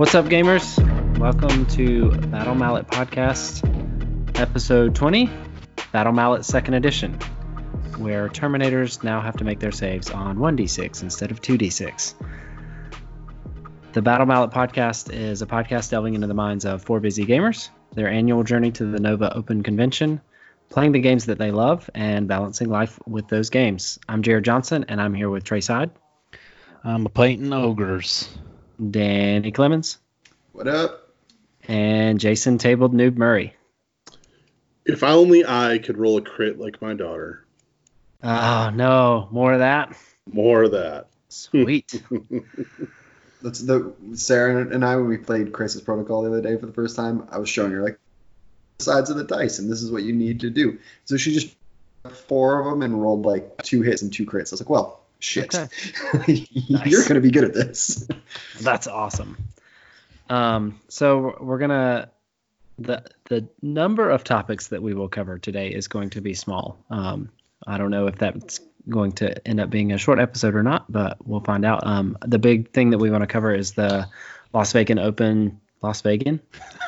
What's up, gamers? Welcome to Battle Mallet Podcast, episode 20, Battle Mallet Second Edition, where Terminators now have to make their saves on 1d6 instead of 2d6. The Battle Mallet Podcast is a podcast delving into the minds of four busy gamers, their annual journey to the Nova Open Convention, playing the games that they love, and balancing life with those games. I'm Jared Johnson, and I'm here with Trey Side, I'm a painting ogres. Danny Clemens, What up? and Jason Tabled Noob Murray. If only I could roll a crit like my daughter. Oh no, more of that. More of that. Sweet. That's the Sarah and I when we played Crisis Protocol the other day for the first time. I was showing her like sides of the dice, and this is what you need to do. So she just four of them and rolled like two hits and two crits. I was like, well, shit, you're gonna be good at this. That's awesome. Um, so we're gonna the the number of topics that we will cover today is going to be small. Um, I don't know if that's going to end up being a short episode or not, but we'll find out. Um, the big thing that we want to cover is the Las Vegas Open. Las Vegas.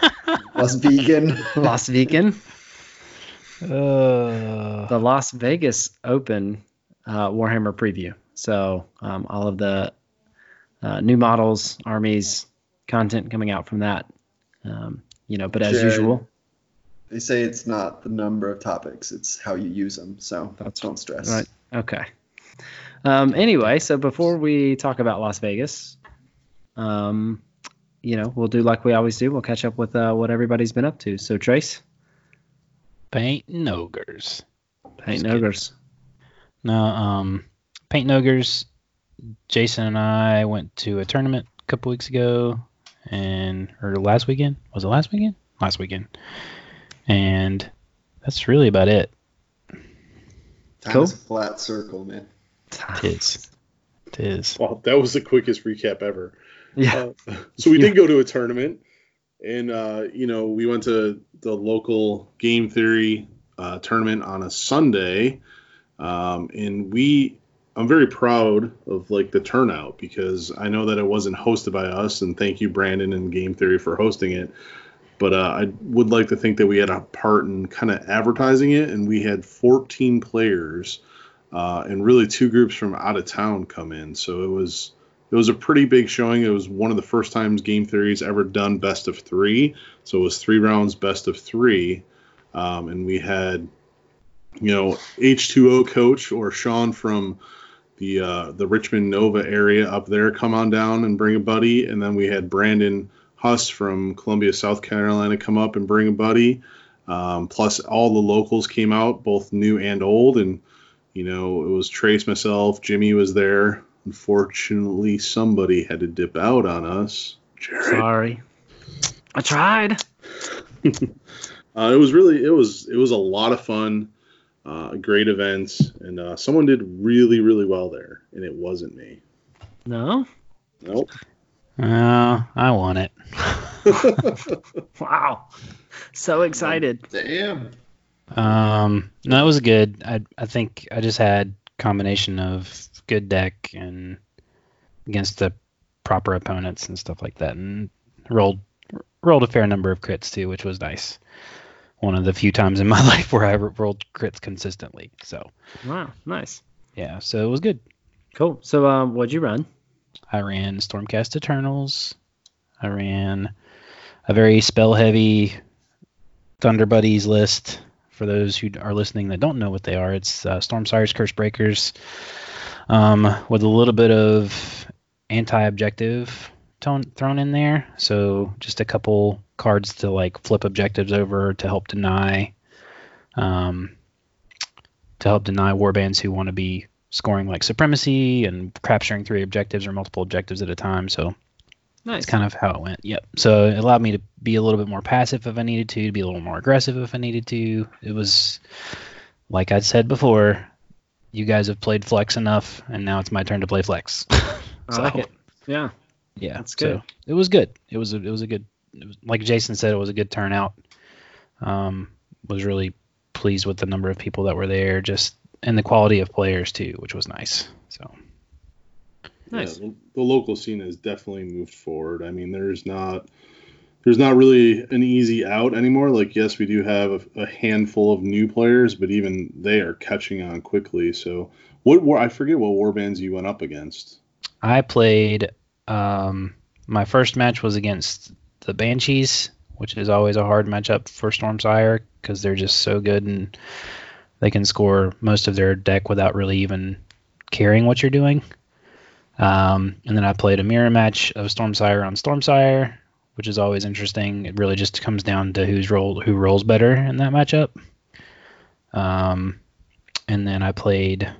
Was vegan. Las Vegas. Uh, the Las Vegas Open uh, Warhammer preview. So um, all of the uh, new models, armies, content coming out from that. Um, you know, but as Jared. usual, They say it's not the number of topics; it's how you use them. So That's don't stress. right. Okay. Um, anyway, so before we talk about Las Vegas, um, you know, we'll do like we always do. We'll catch up with uh, what everybody's been up to. So Trace, painting ogres. paint kidding. ogres. No, um, painting ogres. Jason and I went to a tournament a couple weeks ago, and or last weekend was it last weekend? Last weekend, and that's really about it. Time Cool. is a flat circle, man. It is. It is. Wow, that was the quickest recap ever. Yeah. Uh, so we did go to a tournament, and uh, you know we went to the local game theory uh, tournament on a Sunday, um, and we I'm very proud of like the turnout because I know that it wasn't hosted by us, and thank you Brandon and Game Theory for hosting it. But uh, I would like to think that we had a part in kind of advertising it, and we had 14 players, uh, and really two groups from out of town come in. So it was it was a pretty big showing. It was one of the first times Game Theory's ever done best of three. So it was three rounds, best of three. Um, and we had, you know, H2O coach or Sean from the uh, the Richmond Nova area up there come on down and bring a buddy. And then we had Brandon Huss from Columbia, South Carolina come up and bring a buddy. Um, plus, all the locals came out, both new and old. And, you know, it was Trace, myself, Jimmy was there. Unfortunately, somebody had to dip out on us. Jared. Sorry. I tried. Uh, it was really, it was, it was a lot of fun, uh, a great event, and uh, someone did really, really well there, and it wasn't me. No. Nope. Uh, I won it. Wow. So excited. Damn. Um, no, it was good. I I think I just had combination of good deck and against the proper opponents and stuff like that, and rolled rolled a fair number of crits too, which was nice. One of the few times in my life where I rolled crits consistently. So Wow. Nice. yeah, so it was good. Cool. So, um, what'd you run? I ran Stormcast Eternals. I ran a very spell heavy Thunder Buddies list. For those who are listening that don't know what they are, it's uh, Storm Sires, Curse Breakers, um, with a little bit of anti-objective tone thrown in there. So just a couple cards to like flip objectives over to help deny, um, to help deny warbands who want to be scoring like supremacy and capturing three objectives or multiple objectives at a time. So Nice. that's kind of how it went. Yep. So it allowed me to be a little bit more passive if I needed to, to be a little more aggressive if I needed to. It was like I said before, you guys have played flex enough, and now it's my turn to play flex. I like it. Yeah. Yeah, That's so good. it was good. It was a, it was a good. It was, like Jason said, it was a good turnout. Um, was really pleased with the number of people that were there, just and the quality of players too, which was nice. So Nice. Yeah, the, the local scene has definitely moved forward. I mean, there's not there's not really an easy out anymore. Like, yes, we do have a, a handful of new players, but even they are catching on quickly. So, what war? I forget what war bands you went up against. I played. Um, my first match was against the Banshees, which is always a hard matchup for Stormsire because they're just so good and they can score most of their deck without really even caring what you're doing. Um, and then I played a mirror match of Stormsire on Stormsire, which is always interesting. It really just comes down to who's rolled who rolls better in that matchup. Um, and then I played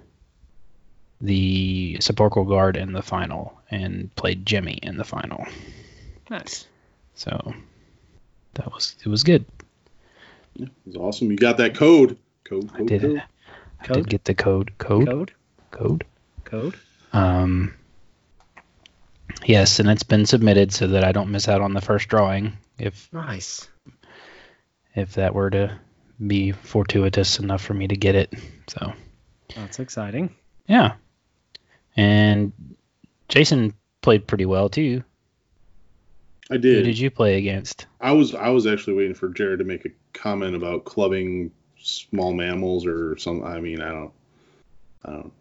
the Sepulchral Guard in the final and played Jimmy in the final. Nice. So that was it was good. Yeah, it was awesome. You got that code. Code. I code, did code. it. I Code? did get the code. Code. Code. Code. Code. Um. Yes, and it's been submitted so that I don't miss out on the first drawing if Nice. if that were to be fortuitous enough for me to get it. So That's exciting. yeah, and Jason played pretty well too. I did. Who did. did you play against? I was I was actually waiting for Jared to make a comment about clubbing small mammals or some. I mean, I don't. I don't.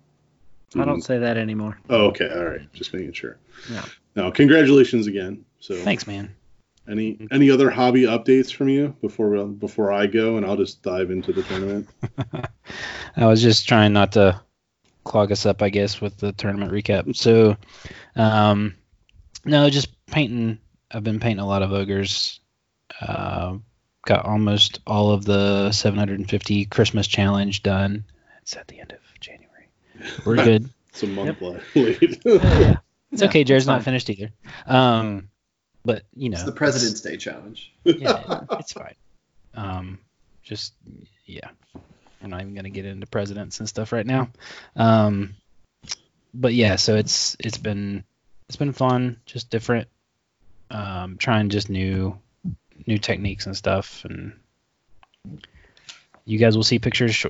I don't say that anymore. Oh, okay. All right. Just making sure. Yeah. No, congratulations again. So Thanks, man. Any any other hobby updates from you before we, before I go and I'll just dive into the tournament? I was just trying not to clog us up, I guess, with the tournament recap. So, um, no, just painting. I've been painting a lot of ogres. Uh, got almost all of the 750 Christmas challenge done. It's at the end of January. We're good. It's a month late. yeah. It's Yeah, okay. Jared's it's not finished either. Um, but you know, It's the President's Day challenge. yeah, it's fine. Um, just yeah, I'm not even gonna get into presidents and stuff right now. Um, but yeah, so it's it's been it's been fun, just different, um, trying just new new techniques and stuff, and you guys will see pictures sh-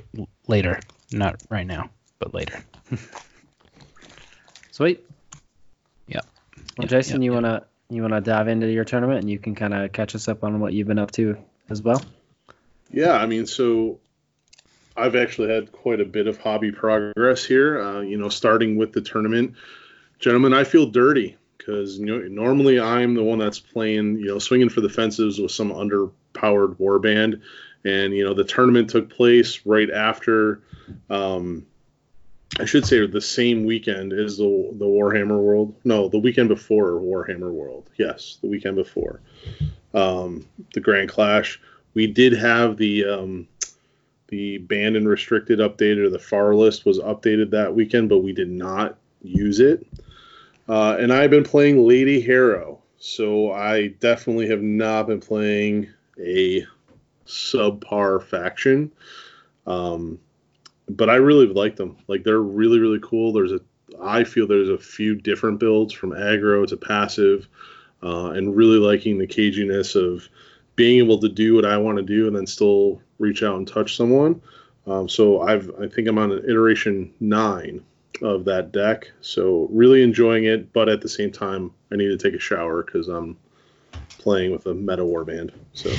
later, not right now, but later. Sweet. Yep. Well, Yep, Jason, yep, you yep. wanna you wanna dive into your tournament and you can kind of catch us up on what you've been up to as well. Yeah, I mean, so I've actually had quite a bit of hobby progress here. Uh, you know, starting with the tournament, gentlemen, I feel dirty because normally I'm the one that's playing, you know, swinging for the fences with some underpowered warband, and you know, the tournament took place right after. Um, I should say the same weekend as the the Warhammer World. No, the weekend before Warhammer World. Yes, the weekend before um, the Grand Clash we did have the um, the banned and restricted updated or the far list was updated that weekend, but we did not use it. Uh, and I've been playing Lady Harrow, so I definitely have not been playing a subpar faction. Um, but I really like them. Like they're really really cool. There's a I feel there's a few different builds from aggro to passive, uh, and really liking the caginess of being able to do what I want to do and then still reach out and touch someone. Um, so I've I think I'm on an iteration nine of that deck. So really enjoying it, but at the same time I need to take a shower because I'm playing with a meta warband. So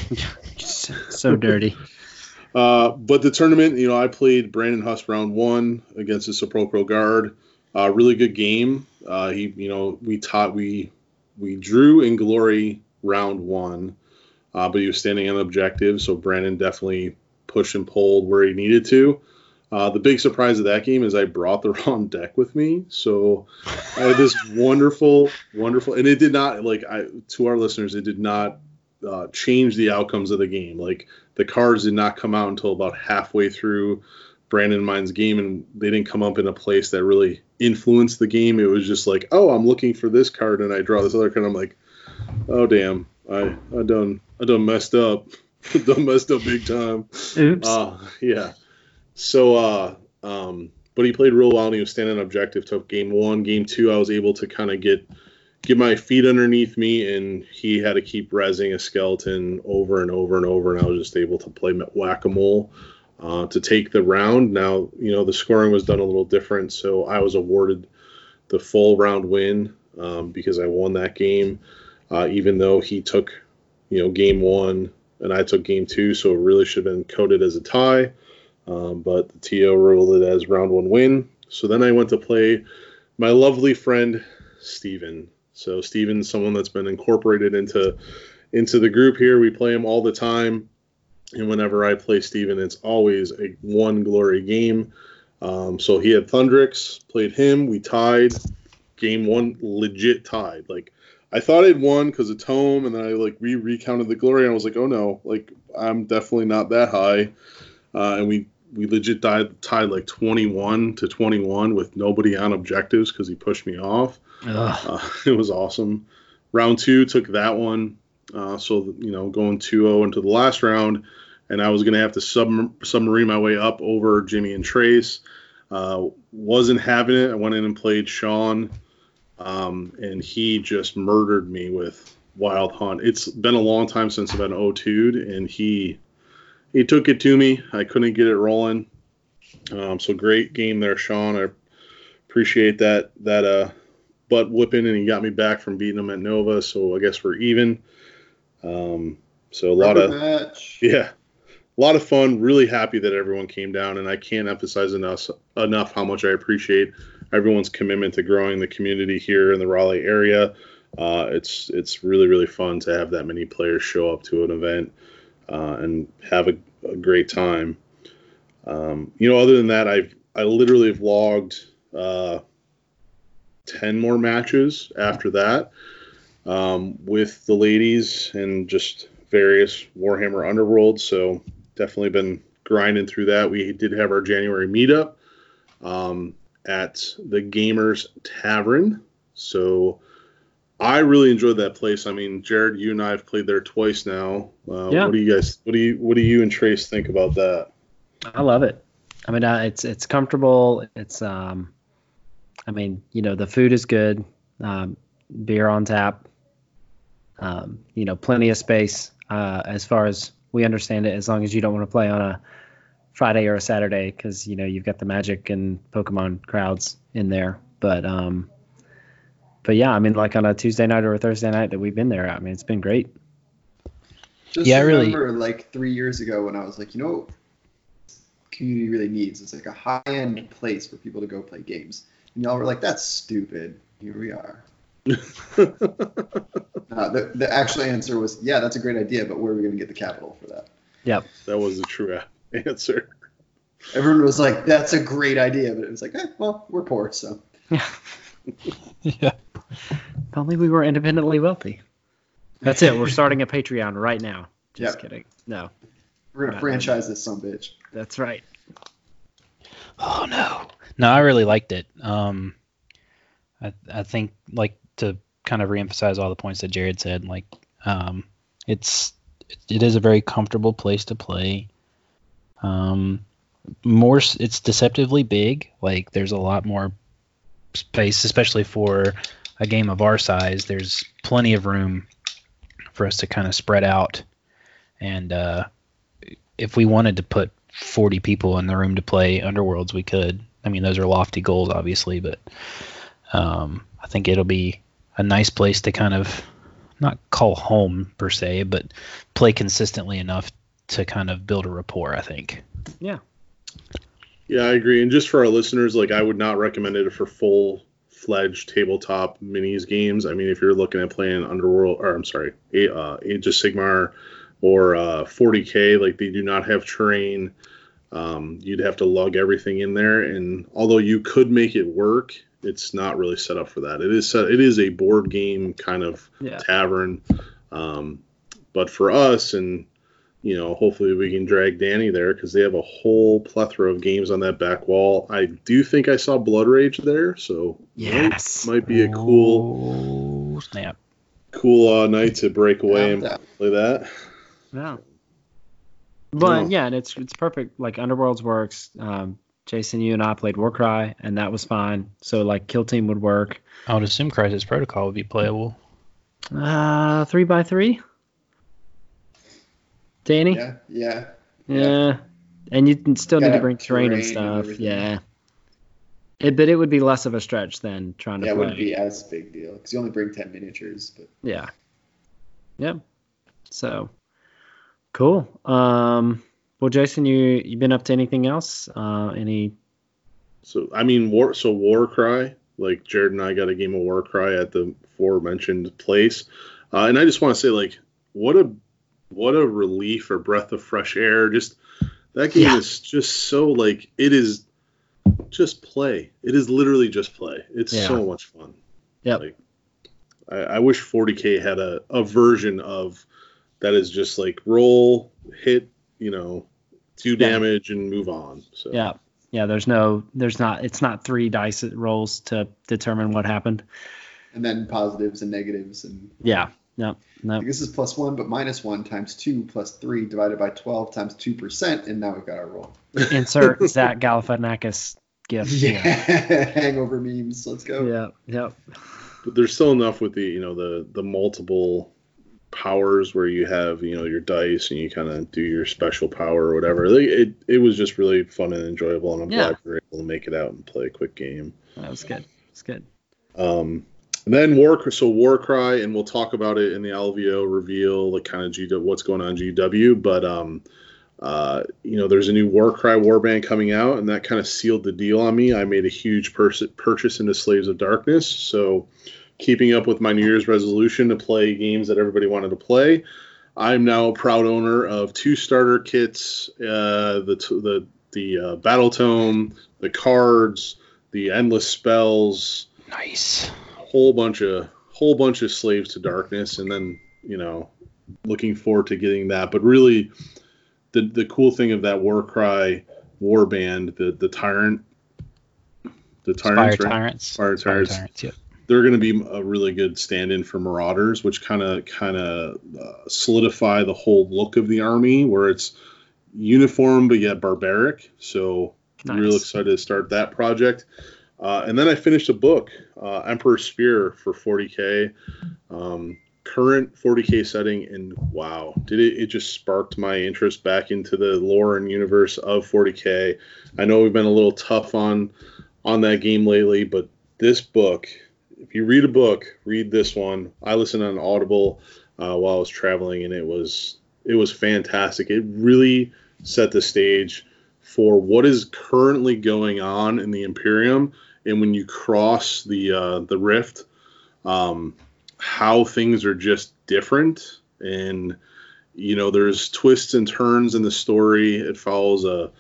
so dirty. uh, but the tournament, you know, I played Brandon Huss round one against the Sepulchral Guard. Uh, really good game. Uh, he, you know, we taught we we drew in glory round one, uh, but he was standing on objective, so Brandon definitely pushed and pulled where he needed to. Uh, the big surprise of that game is I brought the wrong deck with me, so I had this wonderful, wonderful, and it did not like I to our listeners, it did not uh, change the outcomes of the game. Like the cards did not come out until about halfway through Brandon and mine's game, and they didn't come up in a place that really influenced the game. It was just like, oh, I'm looking for this card, and I draw this other card. I'm like, oh damn, I I done I done messed up, done messed up big time. Oops. Uh, yeah. So, uh, um, but he played real well and he was standing objective. Took game one, game two. I was able to kind of get get my feet underneath me, and he had to keep resing a skeleton over and over and over, and I was just able to play whack a mole uh, to take the round. Now, you know, the scoring was done a little different, so I was awarded the full round win um, because I won that game, uh, even though he took, you know, game one and I took game two, so it really should have been coded as a tie. Um, but the TO ruled it as round one win. So then I went to play my lovely friend Steven. So Steven's someone that's been incorporated into into the group here. We play him all the time, and whenever I play Steven, it's always a one glory game. Um, so he had Thundrik's, played him, we tied. Game one, legit tied. Like I thought I'd won because of Tome, and then I like re recounted the glory, and I was like, oh no, like I'm definitely not that high. Uh, and we we legit died, tied like 21 to 21 with nobody on objectives because he pushed me off. Uh, it was awesome. Round two took that one. Uh, so, you know, going 2 0 into the last round, and I was going to have to sub- submarine my way up over Jimmy and Trace. Uh, wasn't having it. I went in and played Sean, um, and he just murdered me with Wild Hunt. It's been a long time since I've been 0 and he he took it to me. I couldn't get it rolling. Um, so great game there, Sean. I appreciate that that uh, butt whipping, and he got me back from beating him at Nova. So I guess we're even. Um, so a lot Rubber of match. yeah, a lot of fun. Really happy that everyone came down, and I can't emphasize enough enough how much I appreciate everyone's commitment to growing the community here in the Raleigh area. Uh, it's it's really really fun to have that many players show up to an event uh, and have a, a great time. Um, you know, other than that, I've I literally have logged uh, ten more matches after that um, with the ladies and just various Warhammer Underworld. So definitely been grinding through that. We did have our January meetup um, at the Gamers Tavern. So I really enjoyed that place. I mean, Jared, you and I have played there twice now. Uh, Yeah. What do you guys? What do you? What do you and Trace think about that? I love it. I mean, uh, it's it's comfortable. It's um, I mean, you know, the food is good. Um, beer on tap. Um, you know, plenty of space. Uh, as far as we understand it, as long as you don't want to play on a Friday or a Saturday, because you know you've got the Magic and Pokemon crowds in there. But um, but yeah, I mean, like on a Tuesday night or a Thursday night that we've been there, I mean, it's been great. Just Yeah, I really- remember like three years ago when I was like, you know, community really needs is like a high end place for people to go play games. And y'all were like, that's stupid. Here we are. Uh, the, the actual answer was, yeah, that's a great idea, but where are we going to get the capital for that? Yeah, That was the true answer. Everyone was like, that's a great idea, but it was like, eh, well, we're poor, so yeah. If only we were independently wealthy. That's it. We're starting a Patreon right now. Just Yep. kidding. No, we're gonna franchise this some bitch. that's right. Oh no. No, I really liked it. Um, I I think like to kind of reemphasize all the points that Jared said. Like, um, it's it is a very comfortable place to play. Um, more it's deceptively big. Like, there's a lot more space, especially for a game of our size. There's plenty of room for us to kind of spread out, and uh, if we wanted to put 40 people in the room to play Underworlds, we could. I mean, those are lofty goals, obviously, but um, I think it'll be a nice place to kind of not call home per se, but play consistently enough to kind of build a rapport. I think. Yeah, Yeah, I agree. And just for our listeners, like I would not recommend it for full fledged tabletop minis games. I mean, if you're looking at playing Underworld, or I'm sorry, uh, Age of Sigmar or uh, 40k, like they do not have terrain. Um, you'd have to lug everything in there, and although you could make it work, it's not really set up for that. It is set, it is a board game kind of Yeah. tavern, um, but for us and you know, hopefully we can drag Danny there because they have a whole plethora of games on that back wall. I do think I saw Blood Rage there, so Yes. might, might be a cool, Oh, snap. cool uh, night to break away and Yeah. play that. Yeah. But No. yeah, and it's it's perfect. Like Underworlds works. Um, Jason, you and I played Warcry, and that was fine. So like Kill Team would work. I would assume Crisis Protocol would be playable. Uh, three by three. Danny. Yeah, yeah. Yeah. And you can still need Gotta bring terrain and terrain and stuff. everything. yeah. It, but it would be less of a stretch than trying to Yeah, it wouldn't be as big deal because you only bring ten miniatures. But Yeah. Yep. So cool. Um well Jason, you you been up to anything else? Uh any So I mean, war. So Warcry, like Jared and I got a game of War Cry at the aforementioned place, uh, and I just want to say, like, what a what a relief or breath of fresh air. Just that game Yeah. is just so like it is just play. It is literally just play. It's Yeah. so much fun. Yep. Like, I, I wish 40k had a, a version of that is just like roll, hit, you know, do Yeah. damage and move on. So yeah. Yeah, there's no there's not it's not three dice rolls to determine what happened. and then positives and negatives and Yeah. No. No. this is plus one but minus one times two plus three divided by twelve times two percent and now we've got our roll. Insert Zach Galifianakis gift. Yeah, hangover memes. Let's go. Yeah. Yep. but there's still enough with the you know the the multiple powers where you have you know your dice and you kind of do your special power or whatever like, it it was just really fun and enjoyable and i'm Yeah. glad we were able to make it out and play a quick game That was good. It's good. um and then war so warcry and we'll talk about it in the LVO reveal like kind of what's going on gw but um uh, you know, there's a new Warcry warband coming out, and that kind of sealed the deal on me. I made a huge purchase into Slaves of Darkness, so keeping up with my New Year's resolution to play games that everybody wanted to play. I'm now a proud owner of two starter kits, uh, the t- the the uh, battle tome, the cards, the endless spells, Nice. Whole bunch of whole bunch of slaves to darkness, and then you know, looking forward to getting that. But really, the the cool thing of that war Warcry warband, the the tyrant, the Fire tyrants, right? tyrants. Fire tyrants. Yep. they're going to be a really good stand-in for Marauders, which kind of kind of uh, solidify the whole look of the army, where it's uniform but yet barbaric. So I'm real excited to start that project. Uh, and then I finished a book, uh, Emperor Spear, for 40k. Um, current 40k setting, and wow, did it? It just sparked my interest back into the lore and universe of 40k. I know we've been a little tough on on that game lately, but this book, if you read a book, read this one. I listened on Audible uh, while I was traveling, and it was it was fantastic. It really set the stage for what is currently going on in the Imperium, and when you cross the uh, the rift, um, how things are just different, and you know there's twists and turns in the story. It follows a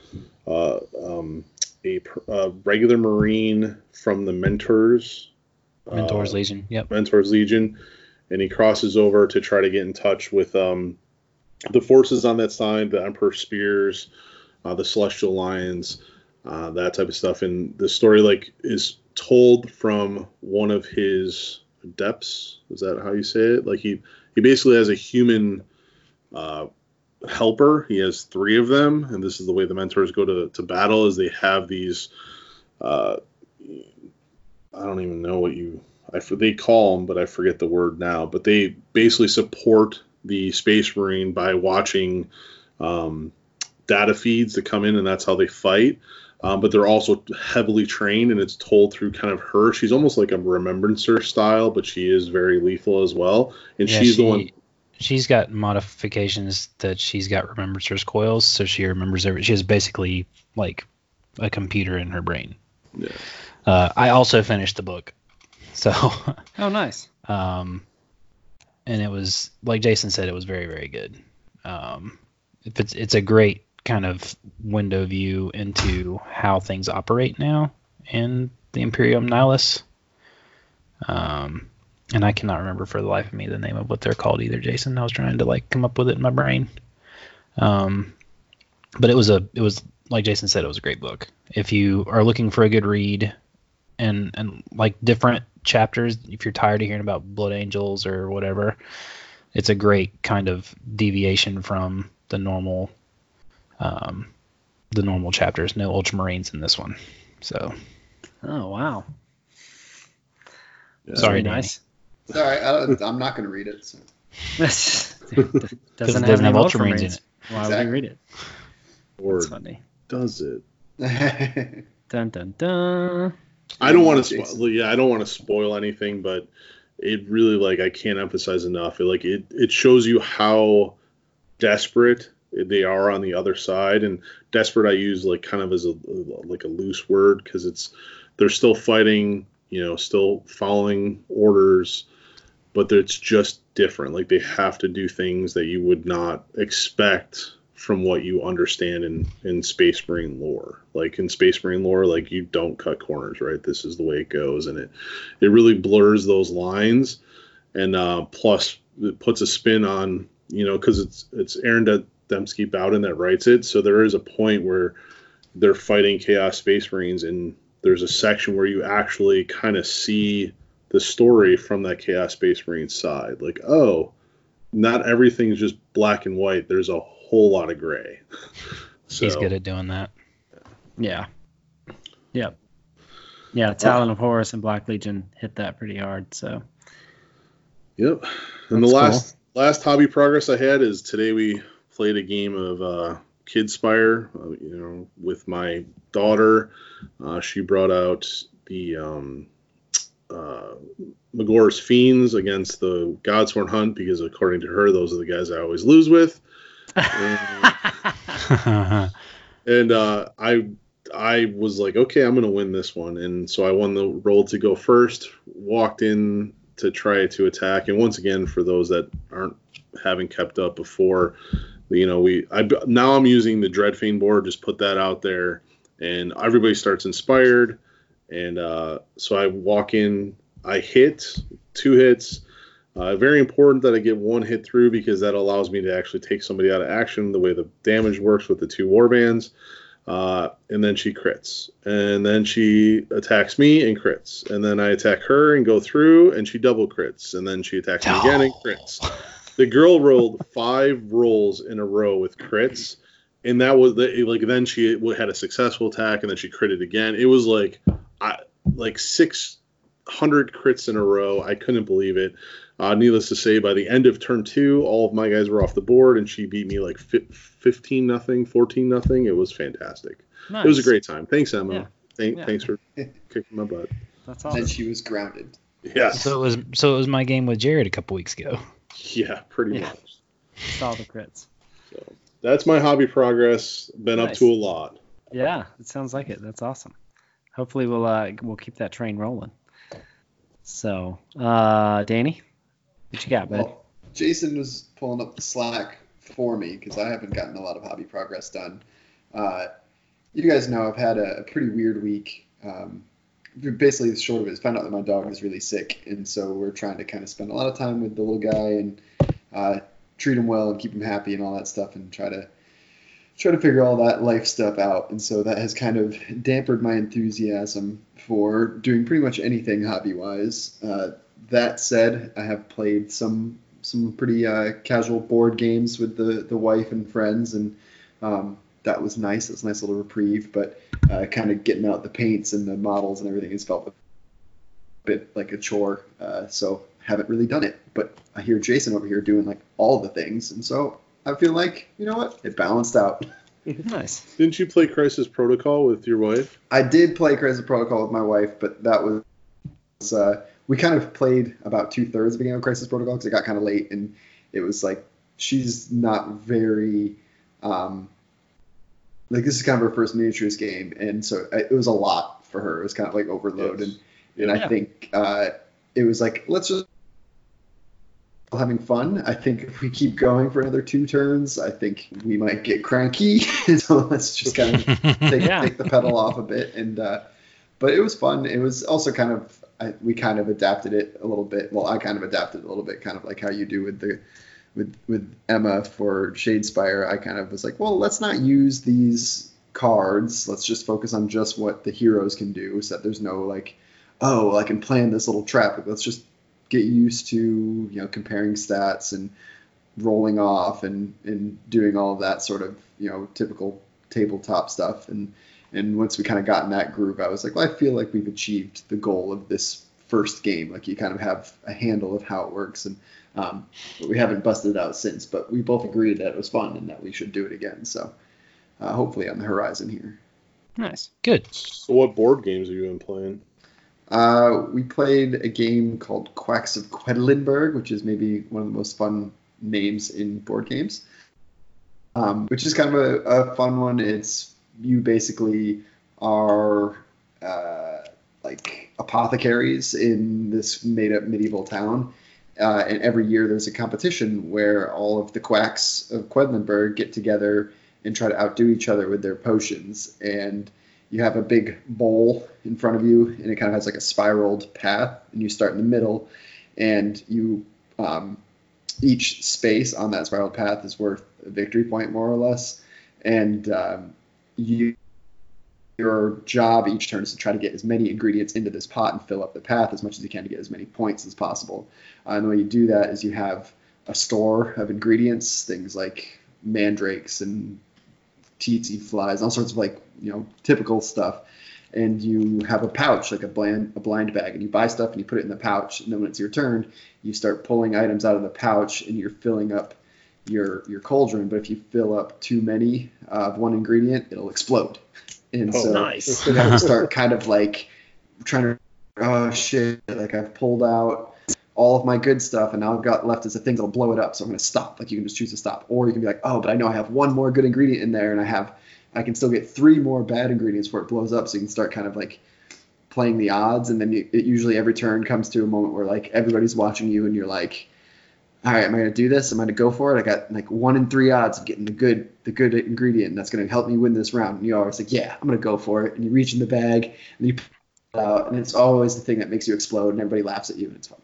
uh, um, a, a regular Marine from the Mentors. Mentors uh, Legion. Yep. Mentors Legion, and he crosses over to try to get in touch with um, the forces on that side, the Emperor Spears, uh, the Celestial Lions, uh, that type of stuff. And the story like is told from one of his adepts. Is that how you say it? Like he he basically has a human uh, helper. He has three of them, and this is the way the mentors go to, to battle. Is they have these. Uh, I don't even know what you I they call them, but I forget the word now. But they basically support the Space Marine by watching um, data feeds that come in, and that's how they fight. Um, but they're also heavily trained, and it's told through kind of her. She's almost like a remembrancer style, but she is very lethal as well. And Yeah, she's she- the one. She's got modifications that she's got remembrancer's coils, so she remembers every. She has basically like a computer in her brain. Yeah. Uh, I also finished the book, so Oh, nice. um, and it was like Jason said, it was very very good. Um, if it's it's a great kind of window view into how things operate now in the Imperium Nihilus. Um, and I cannot remember for the life of me the name of what they're called either, Jason. I was trying to like come up with it in my brain. Um, but it was a it was like Jason said, it was a great book. If you are looking for a good read and and like different chapters, if you're tired of hearing about Blood Angels or whatever, it's a great kind of deviation from the normal um, the normal chapters. No Ultramarines in this one. So Oh, wow. Yeah. Sorry, Danny. nice. Sorry, all right. I, I'm not going to read it. So. doesn't, it doesn't have any Ultramarines in it. Why would Exactly. we read it? Or That's funny. does it? Dun dun dun. I don't want to Jason. spoil. Yeah, I don't want to spoil anything, but it really like I can't emphasize enough. It, like it, it shows you how desperate they are on the other side, and desperate I use like kind of as a like a loose word because it's they're still fighting, you know, still following orders, but it's just different. Like they have to do things that you would not expect from what you understand in in space marine lore like in space marine lore like you don't cut corners right this is the way it goes and it it really blurs those lines and uh plus it puts a spin on you know because it's it's aaron dembski bowden that writes it so there is a point where they're fighting chaos space marines and there's a section where you actually kind of see the story from that chaos space marine side like oh not everything's just black and white there's a whole lot of gray so He's good at doing that. Yeah. Yep. Yeah, Talon of Horus and Black Legion hit that pretty hard. So Yep. And That's the last last hobby progress I had is today we played a game of uh, Kidspire, uh, you know, with my daughter. Uh, she brought out the um, uh, Magore's Fiends against the Godsworn Hunt because, according to her, those are the guys I always lose with. And uh, I I was like, okay, I'm gonna win this one, and so I won the roll to go first. Walked in to try to attack, and once again, for those that aren't having kept up before, you know, we I now I'm using the Dreadfiend board. Just put that out there, and everybody starts inspired, and uh, so I walk in, I hit two hits. Uh, very important that I get one hit through because that allows me to actually take somebody out of action the way the damage works with the two warbands. Uh, and then she crits. And then she attacks me and crits. And then I attack her and go through and she double crits. And then she attacks me again and crits. The girl rolled five rolls in a row with crits. And that was the, like then she had a successful attack and then she critted again. It was like I like 600 crits in a row. I couldn't believe it. Uh, needless to say, by the end of turn two, all of my guys were off the board, and she beat me like fifteen nothing, fourteen nothing. It was fantastic. It was a great time. Thanks, Emma. Yeah. Thank, Yeah. Thanks for kicking my butt. That's awesome. And she was grounded. Yes. So it was so it was my game with Jared a couple weeks ago. yeah, pretty Yeah. much. Saw the crits. So that's my hobby progress. Been up to a lot. Yeah, it sounds like it. That's awesome. Hopefully we'll uh we'll keep that train rolling. So, uh Danny, what you got, bud? Well, Jason was pulling up the slack for me because I haven't gotten a lot of hobby progress done. Uh, you guys know I've had a, a pretty weird week. Um, basically, the short of it is found out that my dog is really sick, and so we're trying to kind of spend a lot of time with the little guy and uh, treat him well and keep him happy and all that stuff, and try to try to figure all that life stuff out. And so that has kind of dampened my enthusiasm for doing pretty much anything hobby wise. Uh, that said, I have played some some pretty uh, casual board games with the the wife and friends, and um, that was nice. It was a nice little reprieve. But uh, kind of getting out the paints and the models and everything has felt a bit like a chore. Uh, so haven't really done it. But I hear Jason over here doing like all the things, and so I feel like you know what, it balanced out. Nice. Didn't you play Crisis Protocol with your wife? I did play Crisis Protocol with my wife, but that was uh, we kind of played about two thirds of the game of Crisis Protocol because it got kind of late, and it was like she's not very um, like this is kind of her first miniatures game, and so it was a lot for her. It was kind of like overload, Yes. and and Yeah. I think uh, it was like let's just having fun. I think if we keep going for another two turns, I think we might get cranky. so let's just kind of take, Yeah. take the pedal off a bit and uh, but it was fun it was also kind of I, we kind of adapted it a little bit well i kind of adapted it a little bit kind of like how you do with the with with emma for shadespire i kind of was like well let's not use these cards. Let's just focus on just what the heroes can do so that there's no like oh i can plan this little trap. Let's just get used to you know comparing stats and rolling off and and doing all that sort of you know typical tabletop stuff. And and once we kind of got in that groove i was like well i feel like we've achieved the goal of this first game. Like you kind of have a handle of how it works. And um, but we haven't busted it out since but we both agreed that it was fun and that we should do it again so uh, hopefully on the horizon here Nice. Good. So what board games have you been playing? Uh, we played a game called Quacks of Quedlinburg, which is maybe one of the most fun names in board games. Um, which is kind of a, a fun one. It's you basically are uh, like apothecaries in this made-up medieval town, uh, and every year there's a competition where all of the quacks of Quedlinburg get together and try to outdo each other with their potions. And you have a big bowl in front of you, and it kind of has like a spiraled path, and you start in the middle, and you um, each space on that spiraled path is worth a victory point more or less, and um, you your job each turn is to try to get as many ingredients into this pot and fill up the path as much as you can to get as many points as possible. Uh, and the way you do that is you have a store of ingredients, things like mandrakes and tsetse flies, all sorts of like you know typical stuff. And you have a pouch, like a blind a blind bag, and you buy stuff and you put it in the pouch. And then when it's your turn, you start pulling items out of the pouch and you're filling up your your cauldron. But if you fill up too many of one ingredient, it'll explode. And Oh, so nice. you have to start kind of like trying to oh shit like i've pulled out all of my good stuff and now i've got left is the things that'll blow it up so i'm going to stop like you can just choose to stop or you can be like oh but i know i have one more good ingredient in there and i have i can still get three more bad ingredients before it blows up so you can start kind of like playing the odds and then you, it usually every turn comes to a moment where like everybody's watching you and you're like all right, am I gonna do this? Am I gonna go for it? I got like one in three odds of getting the good the good ingredient that's gonna help me win this round. And you always like, yeah, I'm gonna go for it. And you reach in the bag and you pull it out, and it's always the thing that makes you explode, and everybody laughs at you, and it's fun.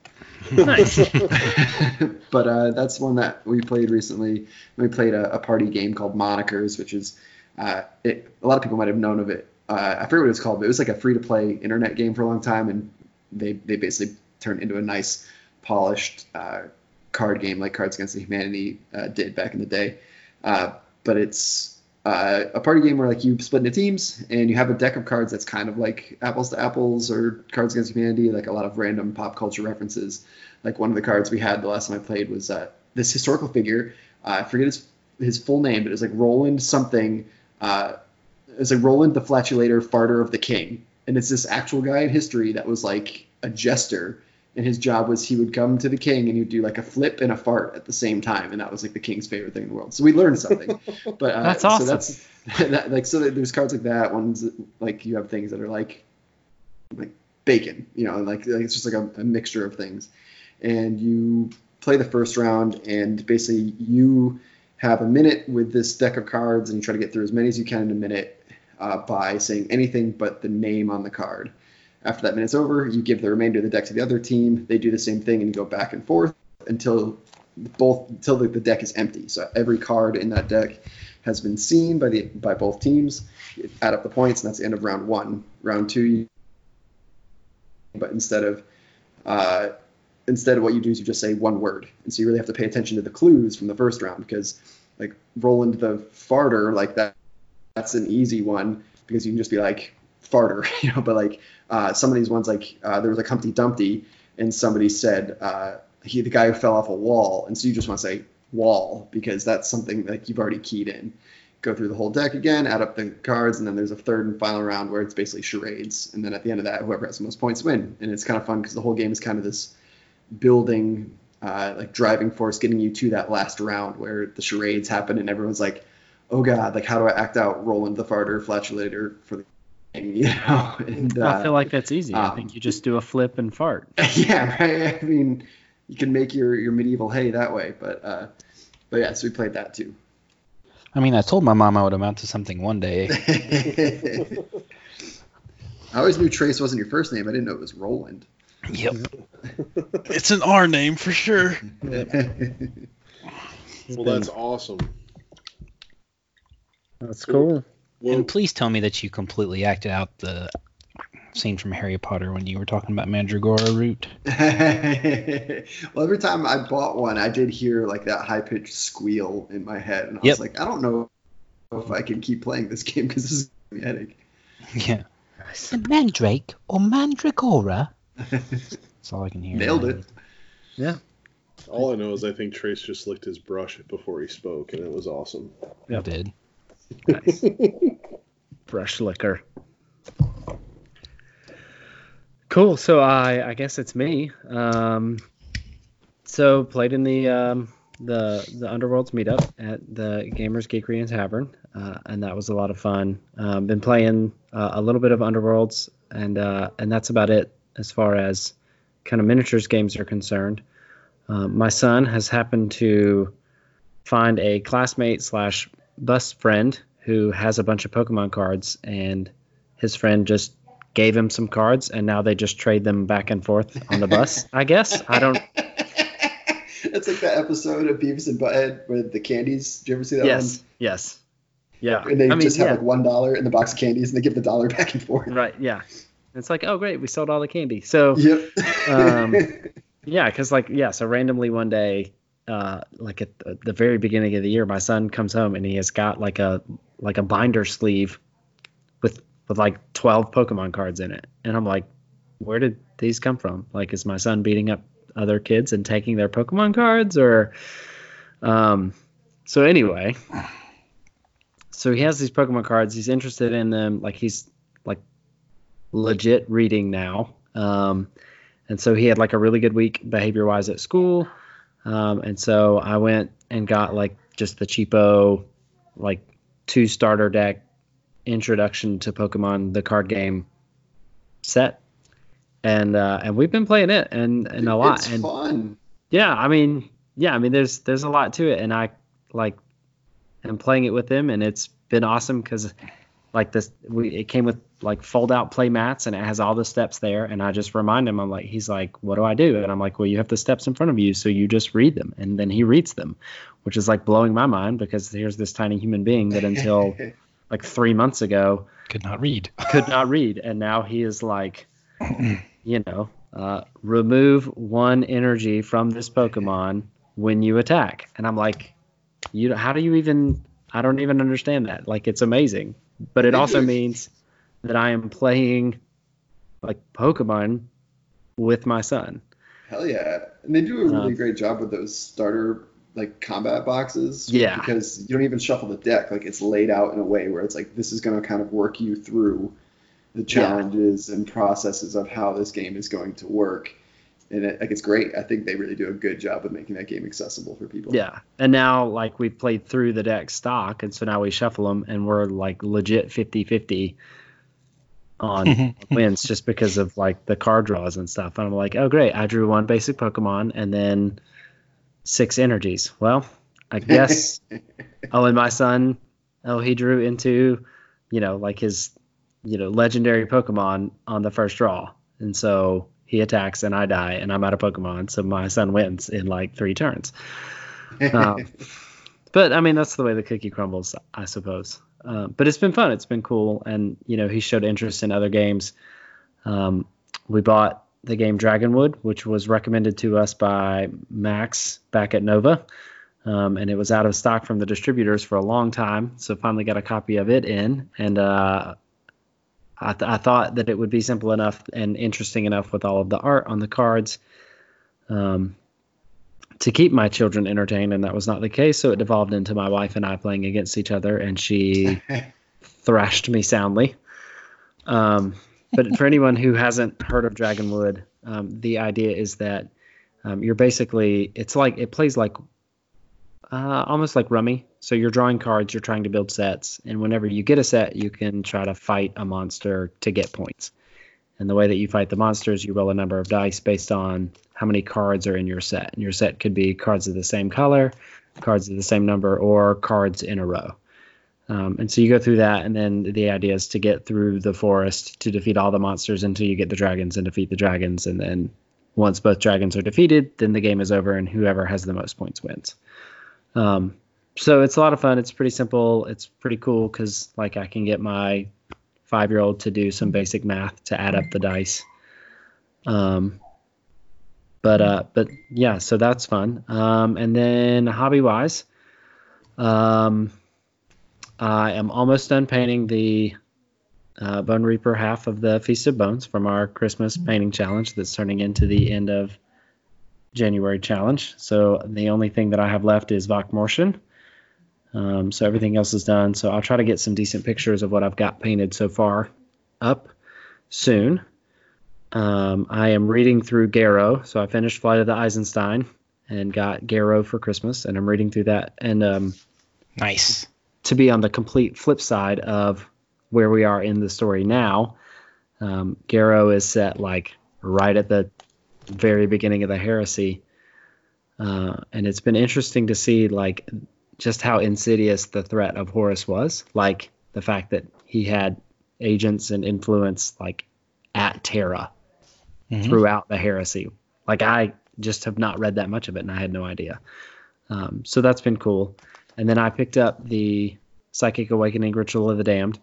nice. but uh, that's one that we played recently. We played a, a party game called Monikers, which is uh, it, a lot of people might have known of it. Uh, I forget what it's called, but it was like a free to play internet game for a long time, and they they basically turned into a nice polished uh, card game like Cards Against Humanity uh, did back in the day. Uh, but it's uh, a party game where like you split into teams and you have a deck of cards that's kind of like apples to apples or Cards Against Humanity, like a lot of random pop culture references. Like one of the cards we had the last time I played was uh, this historical figure. Uh, I forget his his full name, but it was like Roland something. Uh, it was like Roland the Flatulator, Farter of the King, and it's this actual guy in history that was like a jester and his job was he would come to the king and he'd do like a flip and a fart at the same time, and that was like the king's favorite thing in the world. So we learned something. But uh, That's So awesome. that's that, like so. There's cards like that. Ones like you have things that are like like bacon, you know, like, like it's just like a, a mixture of things, and you play the first round, and basically you have a minute with this deck of cards, and you try to get through as many as you can in a minute uh, by saying anything but the name on the card. After that minute's over, you give the remainder of the deck to the other team. They do the same thing, and go back and forth until both until the, the deck is empty. So every card in that deck has been seen by the by both teams. You add up the points, and that's the end of round one. Round two, but instead of uh, instead of what you do is you just say one word, and so you really have to pay attention to the clues from the first round because like Roland the farter, like that that's an easy one because you can just be like farter, you know. But like uh, some of these ones, like uh, there was like Humpty Dumpty, and somebody said uh, he the guy who fell off a wall, and so you just want to say wall because that's something like you've already keyed in. Go through the whole deck again, add up the cards, and then there's a third and final round where it's basically charades, and then at the end of that, whoever has the most points win, and it's kind of fun because the whole game is kind of this building, uh, like driving force, getting you to that last round where the charades happen, and everyone's like, "Oh God, like how do I act out Roland the farter flatulator for the game?" You know, and uh, I feel like that's easy. I um, think you just do a flip and fart. yeah, right. I mean, you can make your your medieval hay that way, but uh, but yeah, so we played that too. I mean, I told my mom I would amount to something one day. I always knew Trace wasn't your first name. I didn't know it was Roland. Yep. it's an R name for sure. Well, that's awesome. That's cool. Well, And please tell me that you completely acted out the scene from Harry Potter when you were talking about Mandragora root. well, every time I bought one, I did hear like that high pitched squeal in my head, and I Yep. was like, I don't know if I can keep playing this game because this is giving me a headache. Yeah. The Mandrake or Mandragora? That's all I can hear. Nailed it. Yeah. All I know is I think Trace just licked his brush before he spoke, and it was awesome. I did. Nice. Brush liquor. Cool. So I I guess it's me. Um, so played in the um, the the Underworlds meetup at the Gamers Geekery and Tavern, uh, and that was a lot of fun. Um, been playing uh, a little bit of Underworlds, and uh, and that's about it as far as kind of miniatures games are concerned. Um, my son has happened to find a classmate slash bus friend who has a bunch of Pokemon cards, and his friend just gave him some cards, and now they just trade them back and forth on the bus. I guess I don't. it's like that episode of Beavis and Butthead with the candies. Do you ever see that yes. one? Yes. Yeah. And they I mean, just have yeah. like one dollar in the box of candies, and they give the dollar back and forth. Right. Yeah. It's like, oh great, we sold all the candy. So Yep. Um, yeah, because like yeah, so randomly one day, uh, like at the, very beginning of the year, my son comes home and he has got like a like a binder sleeve with with like twelve Pokemon cards in it, and I'm like, where did these come from? Like, is my son beating up other kids and taking their Pokemon cards, or um, so anyway. So he has these Pokemon cards. He's interested in them. Like he's like legit reading now. Um, and so he had like a really good week behavior wise at school. Um, and so I went and got like just the cheapo, like two starter deck introduction to Pokemon, the card game set. And uh, and we've been playing it and, and a lot. It's and fun. yeah, I mean, yeah, I mean, there's there's a lot to it, and I like am playing it with them, and it's been awesome because like this, we it came with like fold out play mats, and it has all the steps there, and I just remind him, I'm like, he's like, what do I do? And I'm like, well, you have the steps in front of you, so you just read them, and then he reads them, which is like blowing my mind because here's this tiny human being that until like three months ago Could not read. could not read, and now he is like, you know, uh, remove one energy from this Pokemon when you attack, and I'm like, you, how do you even? I don't even understand that. Like, it's amazing, but it also means that I am playing like Pokemon with my son. Hell yeah. And they do a really Um, great job with those starter like combat boxes. Yeah. Because you don't even shuffle the deck. Like it's laid out in a way where it's like this is gonna kind of work you through the challenges and processes of how this game is going to work. And it, like it's great. I think they really do a good job of making that game accessible for people. Yeah, and now like we've played through the deck stock, and so now we shuffle them, and we're like legit 50-50 on mhm. wins just because of like the card draws and stuff. And I'm like, oh great, I drew one basic Pokemon and then six energies. Well, I guess. oh, and my son, oh he drew into, you know, like his, you know, legendary Pokemon on the first draw, and so he attacks and I die and I'm out of Pokemon, so my son wins in like three turns. Um, but I mean, that's the way the cookie crumbles, I suppose. Uh, but it's been fun. It's been cool, and you know, he showed interest in other games. Um, we bought the game Dragonwood, which was recommended to us by Max back at Nova, um, and it was out of stock from the distributors for a long time. So finally got a copy of it in, and uh, I, th- I thought that it would be simple enough and interesting enough with all of the art on the cards. Um, to keep my children entertained, and that was not the case. So it devolved into my wife and I playing against each other, and she thrashed me soundly. Um, but for anyone who hasn't heard of Dragonwood, um, the idea is that um, you're basically it's like it plays like uh, almost like Rummy. So you're drawing cards, you're trying to build sets, and whenever you get a set, you can try to fight a monster to get points. And the way that you fight the monsters, you roll a number of dice based on how many cards are in your set. And your set could be cards of the same color, cards of the same number, or cards in a row. Um, and so you go through that, and then the idea is to get through the forest to defeat all the monsters until you get the dragons and defeat the dragons. And then once both dragons are defeated, then the game is over, and whoever has the most points wins. Um, so it's a lot of fun. It's pretty simple. It's pretty cool because like I can get my five year old to do some basic math to add up the dice. Um, but uh, but yeah, so that's fun. Um, and then hobby wise, um, I am almost done painting the uh, Bone Reaper half of the Feast of Bones from our Christmas painting challenge that's turning into the end of January challenge. So the only thing that I have left is Vokmortian. Um, so everything else is done. So I'll try to get some decent pictures of what I've got painted so far up soon. Um, I am reading through Garro, so I finished Flight of the Eisenstein and got Garro for Christmas, and I'm reading through that. And um, Nice. to be on the complete flip side of where we are in the story now, um, Garro is set like right at the very beginning of the heresy, uh, and it's been interesting to see like just how insidious the threat of Horus was, like the fact that he had agents and influence like at Terra Mhm. throughout the heresy. Like I just have not read that much of it, and I had no idea. Um, so that's been cool. And then I picked up the Psychic Awakening Ritual of the Damned.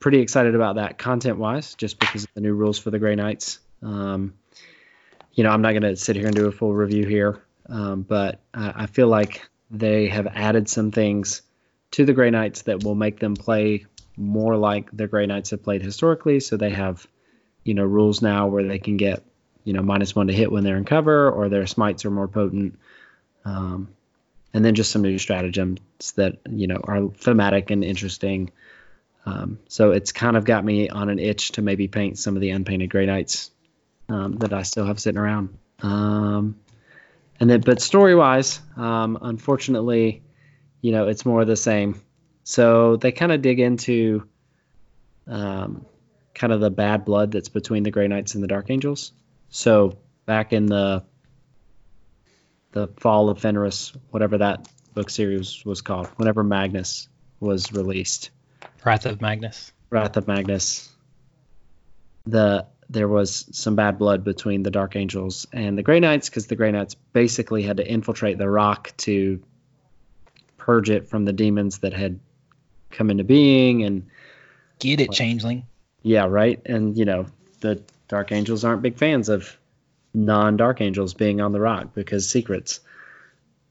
Pretty excited about that content wise, just because of the new rules for the Grey Knights. Um, you know, I'm not going to sit here and do a full review here, um, but I, I feel like they have added some things to the Grey Knights that will make them play more like the Grey Knights have played historically. So they have, you know, rules now where they can get, you know, minus one to hit when they're in cover, or their smites are more potent. Um, and then just some new stratagems that you know are thematic and interesting. Um, so it's kind of got me on an itch to maybe paint some of the unpainted Grey Knights um, that I still have sitting around. Um, and then, but story wise, um, unfortunately, you know, it's more of the same. So they kind of dig into um, kind of the bad blood that's between the Grey Knights and the Dark Angels. So back in the the Fall of Fenris, whatever that book series was called, whenever Magnus was released, Wrath of Magnus. Wrath of Magnus, the there was some bad blood between the Dark Angels and the Grey Knights because the Grey Knights basically had to infiltrate the rock to purge it from the demons that had come into being and Get it, Changeling. yeah, right. And you know, the Dark Angels aren't big fans of non-Dark Angels being on the rock because secrets.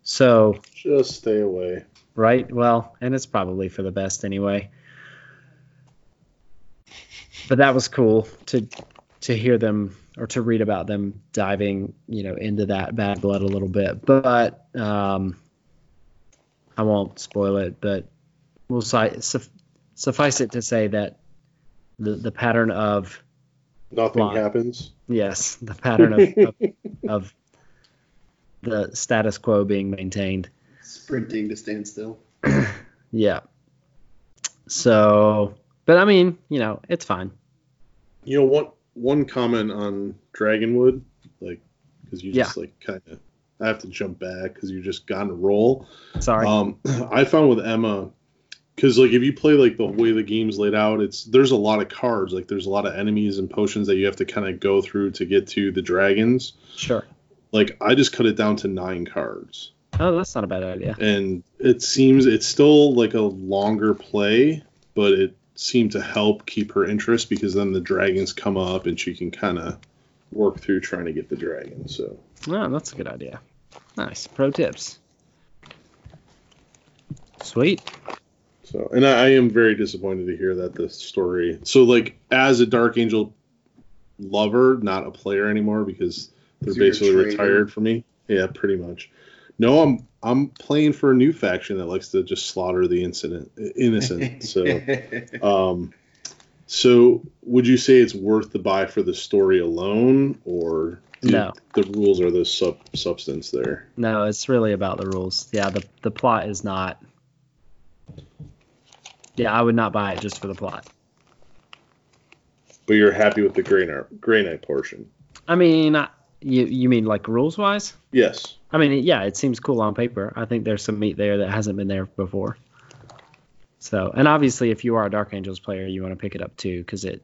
So, Just stay away. right? Well, and it's probably for the best anyway. But that was cool to to hear them or to read about them diving, you know, into that bad blood a little bit. But um I won't spoil it, but we'll si- suff- suffice it to say that the the pattern of Nothing Fly. happens. Yes, the pattern of, of, of the status quo being maintained. Sprinting to stand still. Yeah. So, but I mean, you know, it's fine. You know, one one comment on Dragonwood, like, because you just like kind of, I have to jump back because you just got on a roll. Sorry. Um, I found with Emma, because like if you play like the way the game's laid out, it's there's a lot of cards. Like there's a lot of enemies and potions that you have to kind of go through to get to the dragons. sure. Like I just cut it down to nine cards, Oh, that's not a bad idea. and it seems it's still like a longer play, but it seemed to help keep her interest because then the dragons come up and she can kind of work through trying to get the dragon. So Oh, that's a good idea. Nice. Pro tips. Sweet. So, and I, I am very disappointed to hear that the story. So, like, as a Dark Angel lover, not a player anymore because they're So you're a basically retired for me. Yeah, pretty much. No, I'm I'm playing for a new faction that likes to just slaughter the incident innocent. so, um, so would you say it's worth the buy for the story alone, or do No. the rules are the sub substance there? No, it's really about the rules. Yeah, the the plot is not. Yeah, I would not buy it just for the plot. But you're happy with the Grey Knight, Grey Knight portion? I mean, you you mean like rules wise? Yes. I mean, yeah, it seems cool on paper. I think there's some meat there that hasn't been there before. So, and obviously, if you are a Dark Angels player, you want to pick it up too because it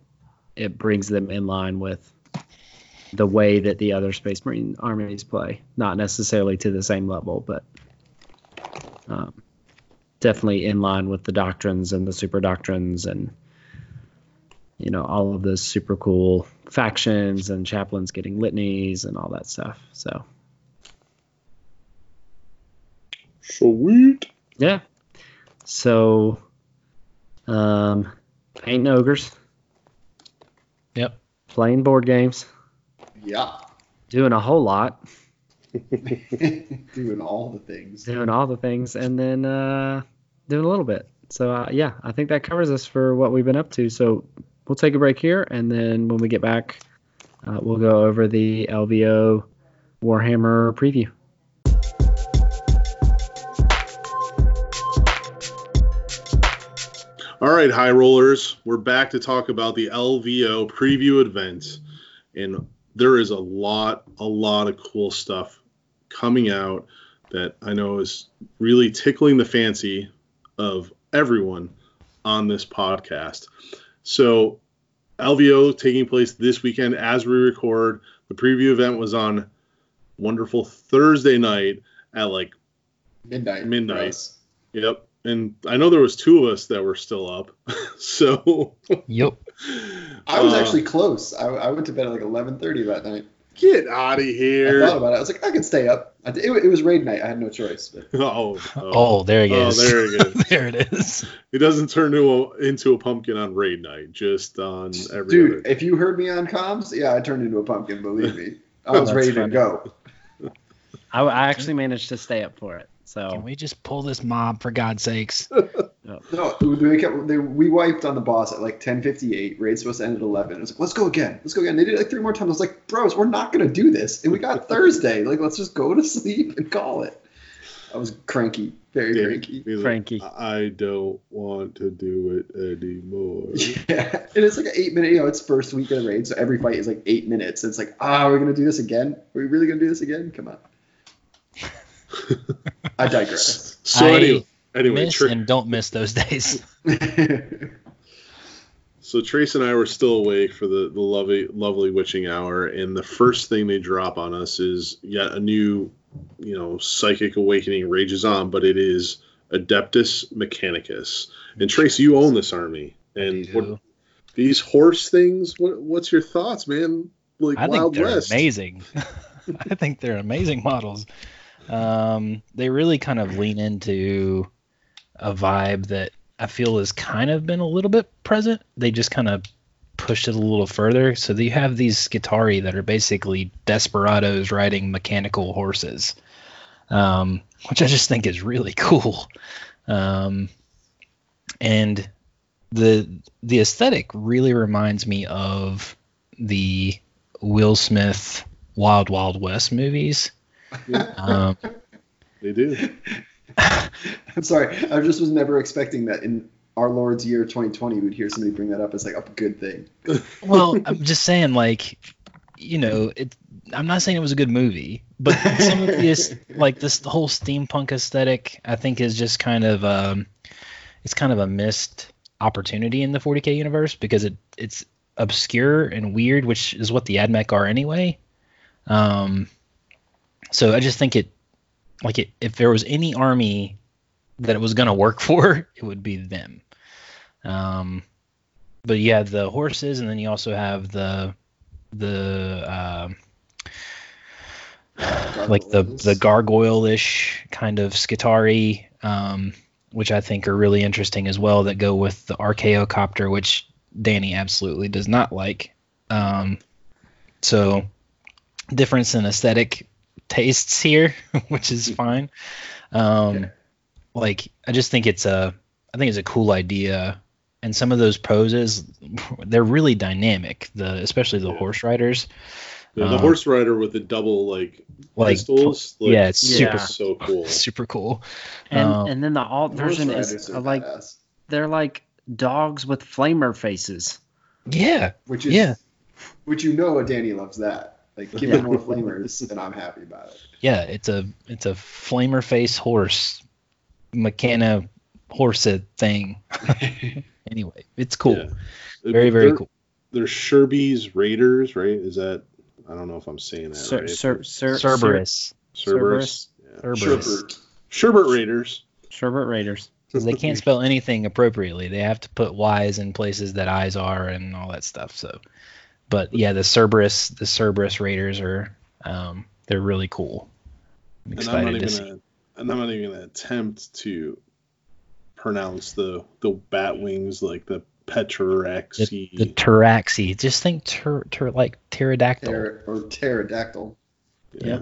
it brings them in line with the way that the other Space Marine armies play. Not necessarily to the same level, but um, definitely in line with the doctrines and the super doctrines and you know all of those super cool factions and chaplains getting litanies and all that stuff. So. Sweet. Yeah. So, um, painting ogres, Yep. playing board games, yeah. doing a whole lot, Doing all the things. doing all the things, and then uh, doing a little bit. So, uh, yeah, I think that covers us for what we've been up to. So, we'll take a break here, and then when we get back, uh, we'll go over the LVO Warhammer preview. All right, high rollers, we're back to talk about the LVO preview event, and there is a lot, a lot of cool stuff coming out that I know is really tickling the fancy of everyone on this podcast. So, LVO taking place this weekend as we record. The preview event was on wonderful Thursday night at like Midnight. Midnight. yep. And I know there was two of us that were still up. so Yep. I was uh, actually close. I, I went to bed at like 11:30 that night. get out of here! I thought about it. I was like, I could stay up. I, it, it was raid night. I had no choice. But Oh, oh. Oh, there he Oh, is. there he is. there it is. It doesn't turn into a, into a pumpkin on raid night, just on every dude, other. if you heard me on comms, yeah, I turned into a pumpkin. Believe me, I was That's ready funny. to go. I, I actually managed to stay up for it. Can So we just pull this mob for God's sakes? No, we kept they, we wiped on the boss at like 10:58. Raid's supposed to end at 11. I was like, let's go again. Let's go again. They did it like three more times. I was like, bros, we're not gonna do this. And we got Thursday. Like, let's just go to sleep and call it. I was cranky, very Danny, cranky. like, Frankie. I don't want to do it anymore. Yeah, and it's like an eight minute. You know, it's first week of the raid, so every fight is like eight minutes. And it's like, ah, we're gonna do this again. Are we really gonna do this again? Come on. I digress. So I anyway, anyway, miss Tra- and don't miss those days. so Trace and I were still awake for the the lovely lovely witching hour, and the first thing they drop on us is yet a new, you know, psychic awakening rages on, but it is Adeptus Mechanicus. And Trace, you own this army, and what, these horse things. What what's your thoughts, man? Like I think Wild they're West. amazing. I think they're amazing models. Um, they really kind of lean into a vibe that I feel has kind of been a little bit present. They just kind of pushed it a little further. So you have these Skitarii that are basically desperados riding mechanical horses, um, which I just think is really cool. Um, and the the aesthetic really reminds me of the Will Smith Wild Wild West movies. Um, They do. I'm sorry. I just was never expecting that in our Lord's year 2020 we'd hear somebody bring that up as like a good thing. well, I'm just saying, like, you know, it. I'm not saying it was a good movie, but some of this, like this whole steampunk aesthetic, I think is just kind of, um, it's kind of a missed opportunity in the 40k universe because it it's obscure and weird, which is what the AdMech are anyway. Um, so I just think it, like, it, if there was any army that it was going to work for, it would be them. Um, but you have the horses, and then you also have the the um like the the gargoyle-ish kind of Skitarii, um, which I think are really interesting as well. That go with the Archaeocopter, which Danny absolutely does not like. Um, so difference in aesthetic tastes here, which is fine. Um, Yeah. Like I just think it's a I think it's a cool idea, and some of those poses they're really dynamic. The especially the Yeah. horse riders. Yeah, the Um, horse rider with the double like, Like pistols. Like, yeah, it's super- it's so cool. super cool. and Um, and then the alt version is like badass, they're like dogs with flamer faces. Yeah, which is yeah. which you know Danny loves that. Like give Yeah. me more flamers and I'm happy about it. yeah. It's a it's a flamer face horse, mechana horse thing. anyway, it's cool. Yeah. Very very They're- cool. They're Sherby's Raiders, right? Is that I don't know if I'm saying that Cer- right. cer- cer- Cerberus. Cerberus. Yeah. Cerberus. Sherbert. Sherbert Raiders. Sherbert Raiders. Because they can't spell anything appropriately. They have to put Y's in places that I's are and all that stuff. So, but yeah, the Cerberus, the Cerberus Raiders are, um, they're really cool. I'm And I'm not excited to even see. gonna, and I'm not even gonna attempt to pronounce the the bat wings like the Petraxi. The Pteraxii. Just think ter, ter, like pterodactyl. Pter- or pterodactyl. Yeah.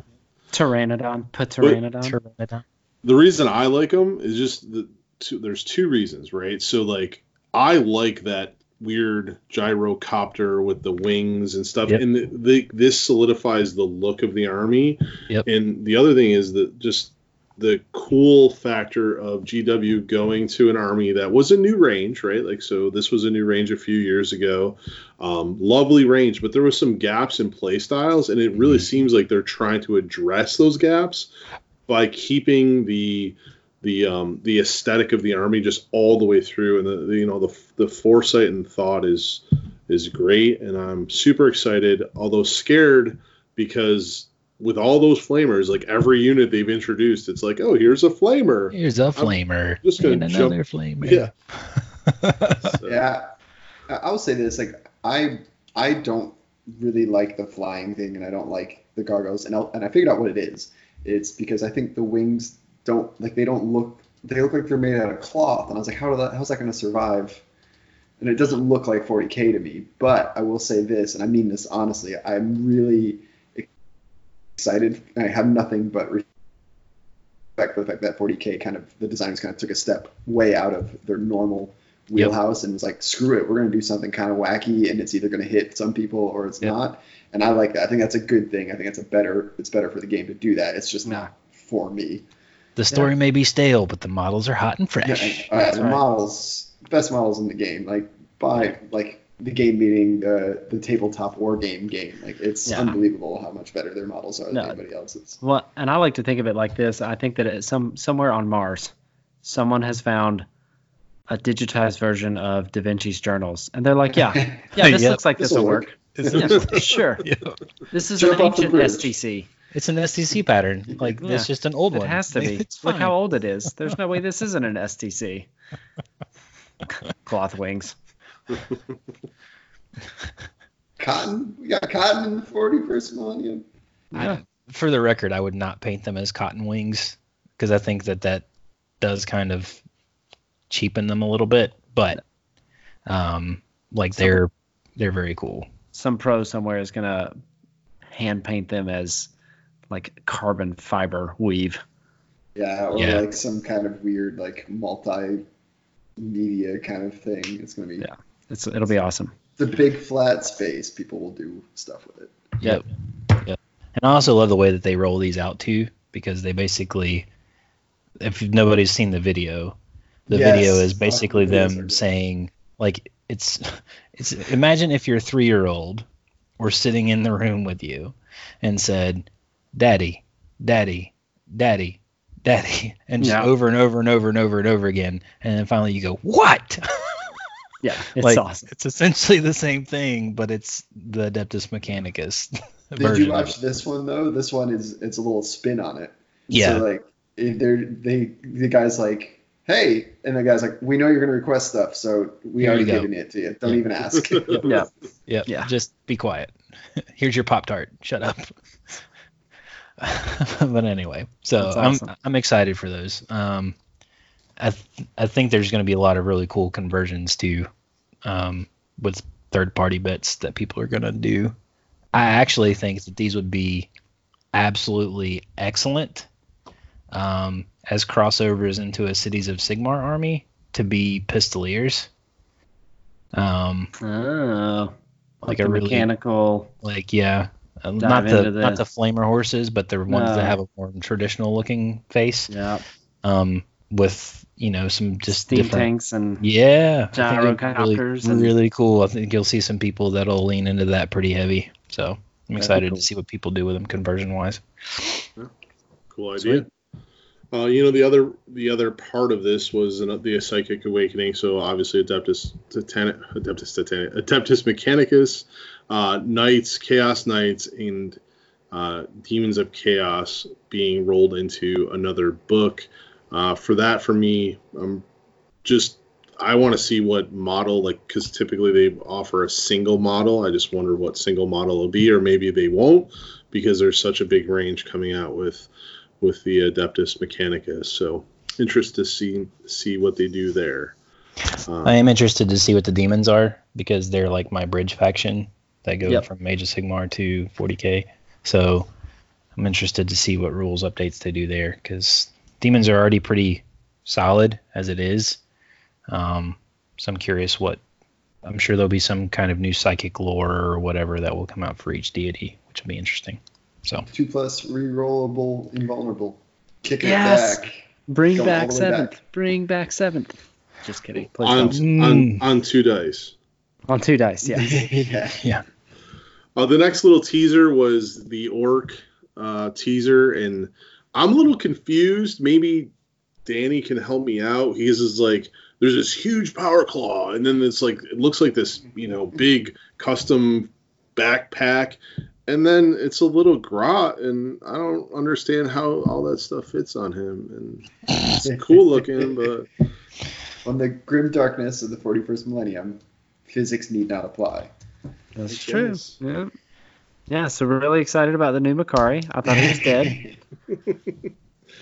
Pteranodon. Pteranodon. Pteranodon. the reason I like them is just the two, there's two reasons, right? So like I like that weird gyrocopter with the wings and stuff. Yep. And the, the, this solidifies the look of the army. Yep. And the other thing is that just the cool factor of GW going to an army that was a new range, right? Like, so this was a new range a few years ago. Um, lovely range, but there was some gaps in play styles, and it really Mhm. seems like they're trying to address those gaps by keeping the the um, the aesthetic of the army just all the way through, and the, the you know the the foresight and thought is is great, and I'm super excited, although scared because with all those flamers, like every unit they've introduced, it's like, oh, here's a flamer. Here's a flamer. just gonna and jump- another flamer. Yeah. So, Yeah, I I will say this: like I I don't really like the flying thing, and I don't like the gargoyles, and I, and I figured out what it is. It's because I think the wings don't like they don't look they look like they're made out of cloth, and I was like, how that how's that going to survive? And it doesn't look like 40k to me. But I will say this, and I mean this honestly, I'm really excited. I have nothing but respect for the fact that 40k kind of the designers kind of took a step way out of their normal wheelhouse and was like, screw it, we're going to do something kind of wacky, and it's either going to hit some people or it's Yep. not. And I like that. I think that's a good thing. I think it's a better. It's better for the game to do that. It's just not for me. The story may be stale, but the models are hot and fresh. Yeah, uh, the right. models, best models in the game. Like by like the game meaning the the tabletop war game game. Like it's Yeah. unbelievable how much better their models are than No. anybody else's. Well, and I like to think of it like this. I think that it, some somewhere on Mars, someone has found a digitized version of Da Vinci's journals, and they're like, "Yeah, yeah, this Yep. looks like this will work. work. Yeah, sure. Yeah. This is Jump an ancient bridge. STC. It's an STC pattern. Like Yeah. it's just an old It one. It has to be. It's Look fine. how old it is. There's no way this isn't an STC. Cloth wings. Cotton, we got cotton in the 41st millennium. I- for the record, I would not paint them as cotton wings because I think that that does kind of cheapen them a little bit. But um, like So- they're they're very cool. Some pro somewhere is gonna hand paint them as like carbon fiber weave. Yeah, or Yeah. like some kind of weird like multi-media kind of thing. It's gonna be Yeah. It's it'll be awesome. the big flat space. People will do stuff with it. Yep. Yep. And I also love the way that they roll these out too, because they basically, if nobody's seen the video, the Yes. video is basically the them saying like it's it's imagine if your three year old were sitting in the room with you and said, "Daddy, Daddy, Daddy." Daddy, and just Yeah. over and over and over and over and over again, and then finally you go, "What?" Yeah, it's like awesome. it's essentially the same thing, but it's the Adeptus Mechanicus Did version you watch this one though? This one is it's a little spin on it. Yeah. So like they're they the guy's like, hey, and the guy's like, we know you're gonna request stuff, so we Here already you go. given it to you. Don't Yeah. even ask. Yeah. Yeah, Yeah. Just be quiet. Here's your Pop Tart. Shut up. but anyway, so awesome. I'm I'm excited for those. Um, I th- I think there's going to be a lot of really cool conversions too, um, with third party bits that people are going to do. I actually think that these would be absolutely excellent um, as crossovers into a Cities of Sigmar army to be pistoliers. Um, Oh, like like a a really mechanical. like yeah, Dive not the, the- not the flamer horses, but the ones No. that have a more traditional looking face. Yeah, Um, with you know some just steam different. tanks and Yeah, I think it'd be Gyrocopters really, and- really cool. I think you'll see some people that'll lean into that pretty heavy. So I'm be excited cool. to see what people do with them conversion wise. Cool idea. Uh, you know the other the other part of this was an, the psychic awakening. So obviously Adeptus Titanic, Adeptus Titanic, Adeptus Mechanicus, uh, Knights, Chaos Knights, and uh, Demons of Chaos being rolled into another book. Uh, for that, for me, um, just I want to see what model like because typically they offer a single model. I just wonder what single model will be, or maybe they won't because there's such a big range coming out with with the Adeptus Mechanicus. So interested to see see what they do there. Um, I am interested to see what the demons are because they're like my bridge faction that go Yep. from Age of Sigmar to 40k. So I'm interested to see what rules updates they do there because demons are already pretty solid as it is. Um, so I'm curious what I'm sure there'll be some kind of new psychic lore or whatever that will come out for each deity, which will be interesting. So Two plus rerollable invulnerable. Kicking Yes. it back. Bring Going back seventh. back. Bring back seventh. Just kidding. Please on, don't. on on two dice. On two dice, yeah. yeah. yeah, Uh, the next little teaser was the orc uh, teaser, and I'm a little confused. Maybe Danny can help me out. He's just like, there's this huge power claw, and then it's like it looks like this, you know, big custom backpack, and then it's a little grot, and I don't understand how all that stuff fits on him. And it's cool looking, but On the grim darkness of the 41st millennium, physics need not apply. That's I true. guess. Yeah. Yeah, so we're really excited about the new Makari. I thought he was dead.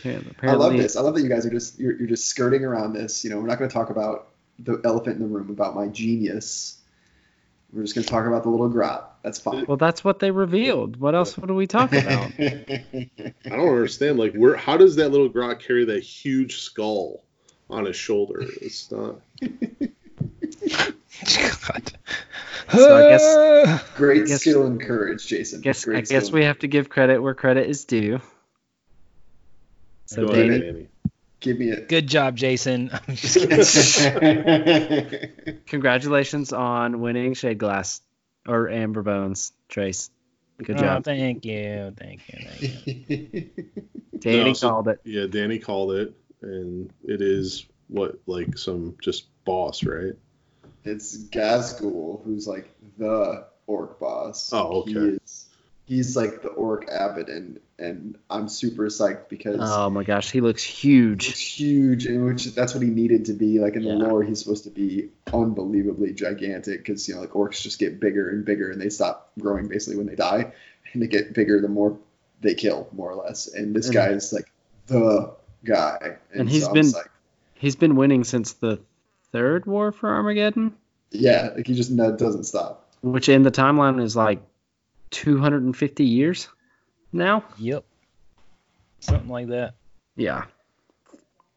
Yeah, apparently, I love this. I love that you guys are just you're, you're just skirting around this. You know, we're not going to talk about the elephant in the room about my genius. We're just going to talk about the little grot. That's fine. Well, that's what they revealed. What else would we talk about? I don't understand. Like, where? How does that little grot carry that huge skull on his shoulder? It's not. God. So I guess- Great I guess- skill and courage, Jason. guess Great I guess we have to give credit where credit is due. So Go ahead, Danny, Danny. give me it. Good job, Jason. I'm just kidding. congratulations on winning Shade Glass or Amber Bones, Trace. Good Oh, job. thank you, thank you, thank you. Danny No, so- called it. Yeah, Danny called it, and it is what like some just boss, right? It's Ghazghkull who's like the orc boss. Oh, okay. He is, he's like the orc abbot, and and I'm super psyched because Oh my gosh, he looks He's huge. huge, and which that's what he needed to be. Like in the Yeah. lore, he's supposed to be unbelievably gigantic because you know like orcs just get bigger and bigger, and they stop growing basically when they die, and they get bigger the more they kill, more or less. And this And- guy is like the guy, And he's I'm been- psyched. He's been winning since the third war for Armageddon, yeah, like he just no- doesn't stop. which in the timeline is like 250 years now. Yep. Something like that. Yeah.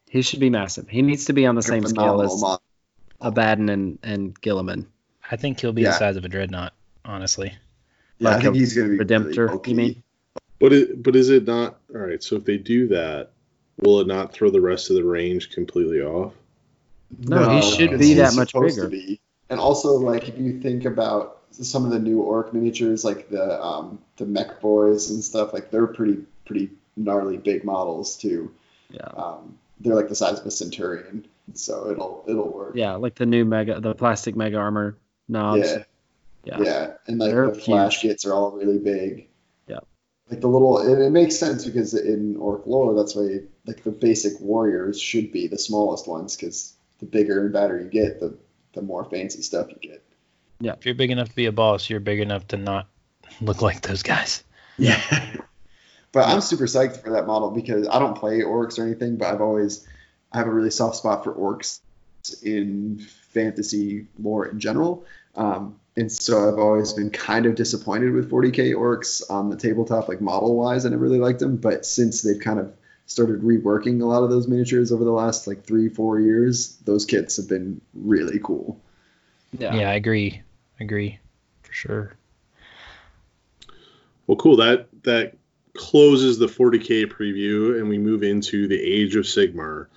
He should be massive. He needs to be on the same scale as mon- Abaddon and, and Guilliman. I think he'll be Yeah. the size of a dreadnought, honestly. Yeah, I think he's gonna be Redemptor, really you mean? But it, but is it not all right? So if they do that, will it not throw the rest of the range completely off? No, he should be that much bigger. And also, like if you think about some of the new orc miniatures, like the um, the mech boys and stuff, like they're pretty pretty gnarly big models too. Yeah. Um, they're like the size of a centurion, so it'll it'll work. Yeah, like the new mega, the plastic mega armor knobs. yeah, Yeah. yeah. And like They're the flash huge. kits are all really big. Yeah. Like the little, it, it makes sense because in orc lore, that's why like the basic warriors should be the smallest ones because the bigger and badder you get, the the more fancy stuff you get. Yeah, if you're big enough to be a boss, you're big enough to not look like those guys. Yeah. But I'm super psyched for that model because I don't play orcs or anything, but I've always I have a really soft spot for orcs in fantasy lore in general. Um, and so I've always been kind of disappointed with 40k orcs on the tabletop, like model wise. and I never really liked them, but since they've kind of started reworking a lot of those miniatures over the last like three, four years, those kits have been really cool. Yeah, Yeah. I agree. I Agree. For sure. Well, cool. That that closes the 40k preview, and we move into the Age of Sigmar.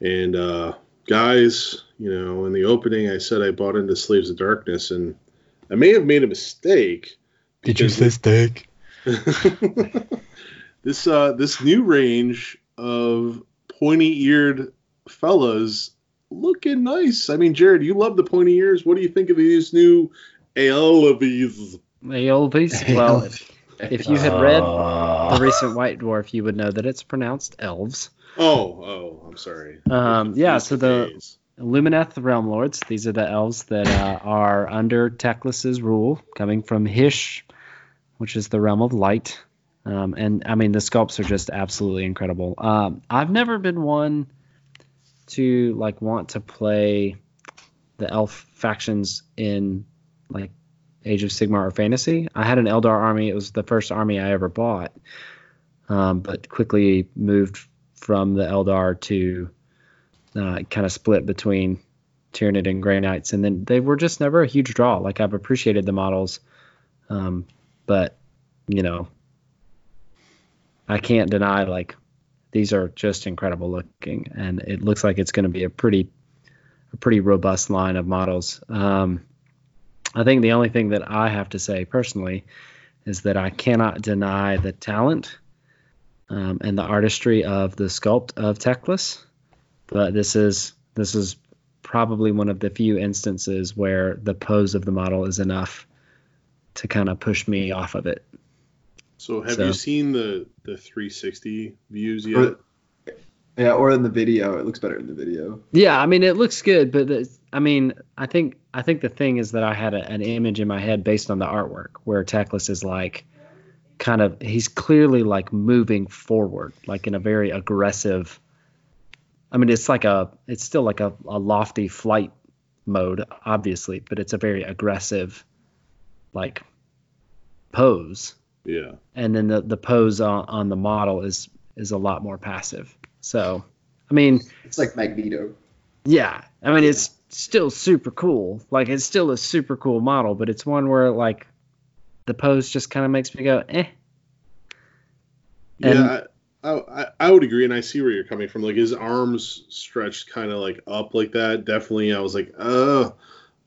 And uh, guys, you know, in the opening, I said I bought into Slaves of Darkness, and I may have made a mistake. because steak? this uh, this new range of pointy eared fellas looking nice. I mean, Jared, you love the pointy ears. What do you think of these new Aelvies? The old piece. Well, if you had read the Uh, recent White Dwarf, you would know that it's pronounced elves. Oh, oh, I'm sorry. Um, yeah, so the days. Lumineth Realm Lords, these are the elves that uh, are under Teclis's rule, coming from Hysh, which is the realm of light. Um, and I mean, the sculpts are just absolutely incredible. Um, I've never been one to like want to play the elf factions in like Age of Sigmar or Fantasy. I had an Eldar army. It was the first army I ever bought, um, but quickly moved from the Eldar to uh, kind of split between Tyranid and Grey Knights, and then they were just never a huge draw. Like I've appreciated the models, um, but you know, I can't deny like these are just incredible looking, and it looks like it's going to be a pretty a pretty robust line of models. Um, I think the only thing that I have to say personally is that I cannot deny the talent um, and the artistry of the sculpt of Teclis, but this is this is probably one of the few instances where the pose of the model is enough to kind of push me off of it. So have So- you seen the the 360 views yet? Or- Yeah, or in the video, it looks better in the video. Yeah, I mean it looks good, but the, I mean I think I think the thing is that I had a, an image in my head based on the artwork where Teclis is like kind of he's clearly like moving forward, like in a very aggressive. I mean it's like a it's still like a, a lofty flight mode, obviously, but it's a very aggressive like pose. Yeah. And then the, the pose on, on the model is is a lot more passive. So I mean It's like Magneto. yeah, I mean it's still super cool. Like it's still a super cool model, but it's one where like the pose just kind of makes me go, eh. And- yeah, I, I I would agree, and I see where you're coming from. Like his arms stretched kind of like up like that. Definitely, I was like, uh,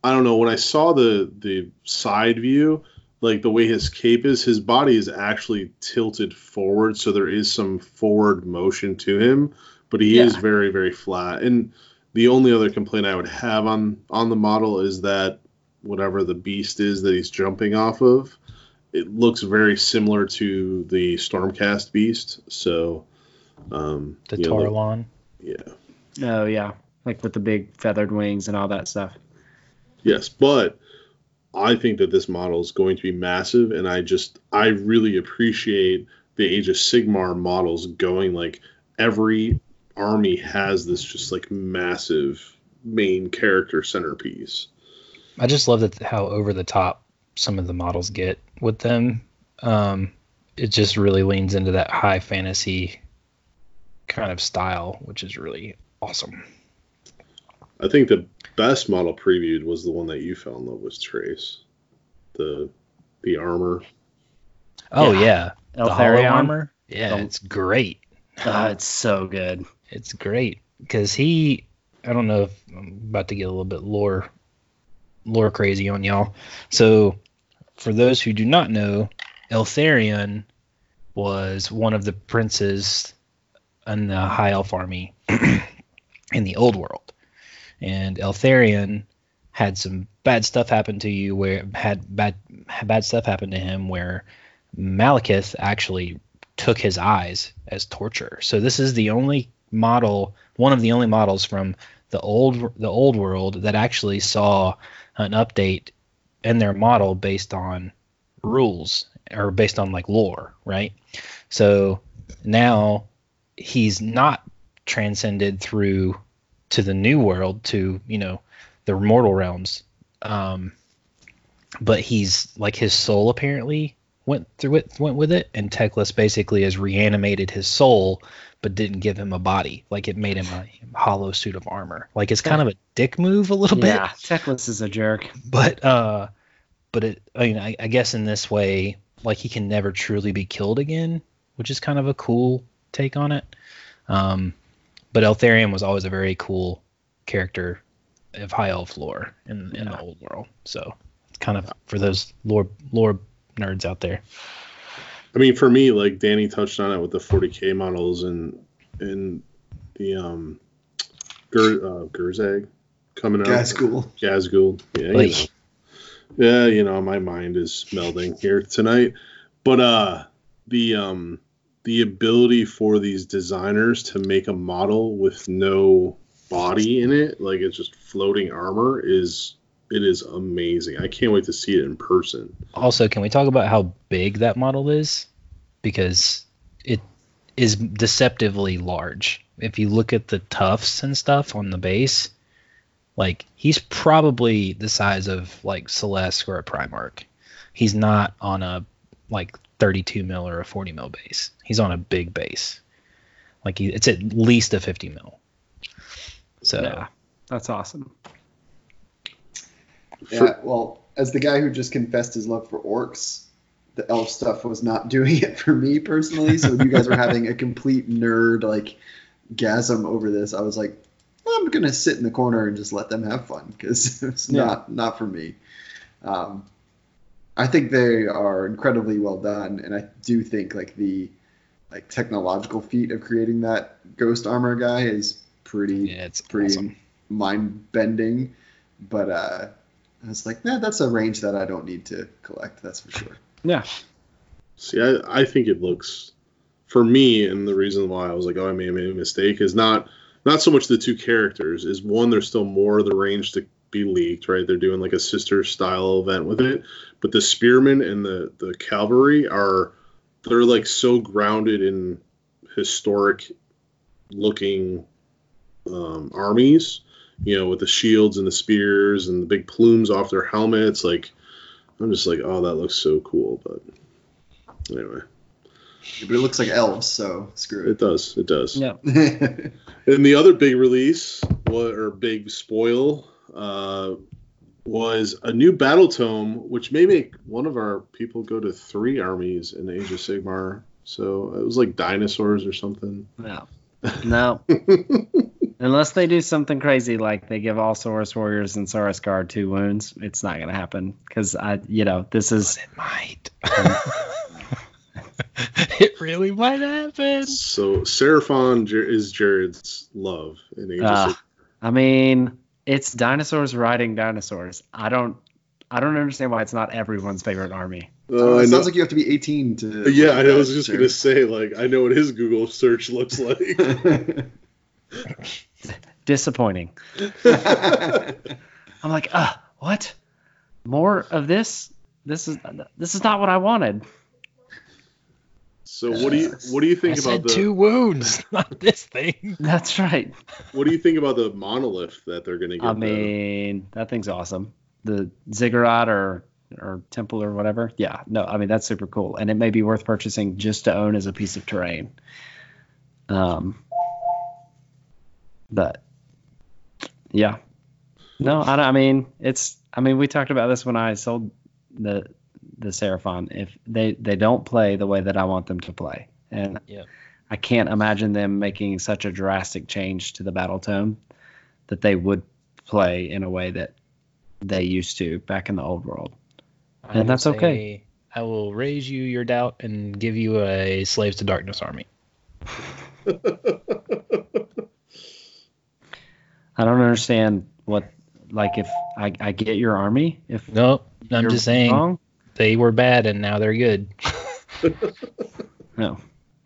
I don't know. When I saw the the side view, like the way his cape is, his body is actually tilted forward, so there is some forward motion to him, but he is very very flat. And the only other complaint I would have on on the model is that whatever the beast is that he's jumping off of it looks very similar to the Stormcast Beast. So, um, The you know, like- Tarlon. yeah, Oh yeah, like with the big feathered wings and all that stuff. yes, but I think that this model is going to be massive, and I just I really appreciate the Age of Sigmar models going like every army has this just like massive main character centerpiece. I just love that how over the top some of the models get with them. Um, it just really leans into that high fantasy kind of style, which is really awesome. I think the best model previewed was the one that you fell in love with, Trace. The the armor. Oh Yeah. yeah, the hollow Eltharion. armor. Yeah, The- it's great. Ah, it's so good. It's great because he. I don't know if I'm about to get a little bit lore lore crazy on y'all. So, for those who do not know, Eltharion was one of the princes in the High Elf army in the Old World, and Eltharion had some bad stuff happen to you where had bad bad stuff happen to him where Malekith actually took his eyes as torture. So this is the only model, one of the only models from the old the old world that actually saw an update in their model based on rules or based on like lore, right? So now he's not transcended through to the new world to, you know, the mortal realms. Um but he's like his soul apparently went through it went with it and Teclis basically has reanimated his soul but didn't give him a body like it made him a hollow suit of armor like it's kind of a dick move a little bit Yeah, bit Teclis is a jerk. but uh but it i mean I, I guess in this way like he can never truly be killed again which is kind of a cool take on it um but eltharion was always a very cool character of high elf lore in, in the old world so it's kind of for those lore lore nerds out there I mean, for me, like Danny touched on it with the 40k models and and the um, Gur, uh, Gurzag coming out. Guys, cool. Ghazghkull. Yeah, you know. yeah, you know, my mind is melding here tonight. But uh, the um, the ability for these designers to make a model with no body in it, like it's just floating armor, is it is amazing. I can't wait to see it in person. Also, can we talk about how big that model is? Because it is deceptively large. If you look at the tufts and stuff on the base, like he's probably the size of like Celeste or a Primarch. He's not on a like 32 mil or a 40 mil base. He's on a big base. Like he, it's at least a 50 mil. So Yeah, that's awesome. Yeah, well, as the guy who just confessed his love for orcs, the elf stuff was not doing it for me personally. So you guys were having a complete nerd like gasm over this. I was like, I'm gonna sit in the corner and just let them have fun because it's Yeah. not not for me. Um, I think they are incredibly well done, and I do think like the like technological feat of creating that ghost armor guy is pretty Yeah, it's pretty awesome. mind bending. But uh, I was like, nah, that's a range that I don't need to collect. That's for sure. Yeah. See, I, I think it looks for me, and the reason why I was like, oh, I may have made a mistake is not not so much the two characters. Is one, there's still more of the range to be leaked, right? They're doing like a sister style event with it, but the spearmen and the the cavalry are they're like so grounded in historic looking um, armies, you know, with the shields and the spears and the big plumes off their helmets. Like, I'm just like, oh, that looks so cool. But anyway, But it looks like elves, so screw it It does. It does. Yeah. And the other big release, wa- or big spoil, uh, was a new battle tome, which may make one of our people go to three armies in Age of Sigmar. So it was like dinosaurs or something. No. No. Unless they do something crazy like they give all Saurus warriors and Saurus guard two wounds, it's not gonna happen. Because I, you know, this is It might. it really might happen. So Seraphon is Jared's love in Age of. Sigmar. I mean, it's dinosaurs riding dinosaurs. I don't, I don't understand why it's not everyone's favorite army. Uh, it sounds like you have to be 18 to. yeah, I was just Sure. gonna say, like, I know what his Google search looks like. Disappointing. I'm like, ah, what? More of this? This is this is not what I wanted. So what do you what do you I think said about the two wounds, not this thing. That's right. what do you think about the monolith that they're gonna get? I though? mean, that thing's awesome. The ziggurat or or temple or whatever. Yeah, no, I mean that's super cool, and it may be worth purchasing just to own as a piece of terrain. Um, but yeah, no, I, don't- I mean it's. I mean, we talked about this when I sold the the Seraphon. If they they don't play the way that I want them to play, and. I can't imagine them making such a drastic change to the battle tome that they would play in a way that they used to back in the old world. And will that's okay. I will raise you your doubt and give you a Slaves to Darkness army. I don't understand what like if I, I get your army if No, I'm just saying wrong. They were bad and now they're good. No,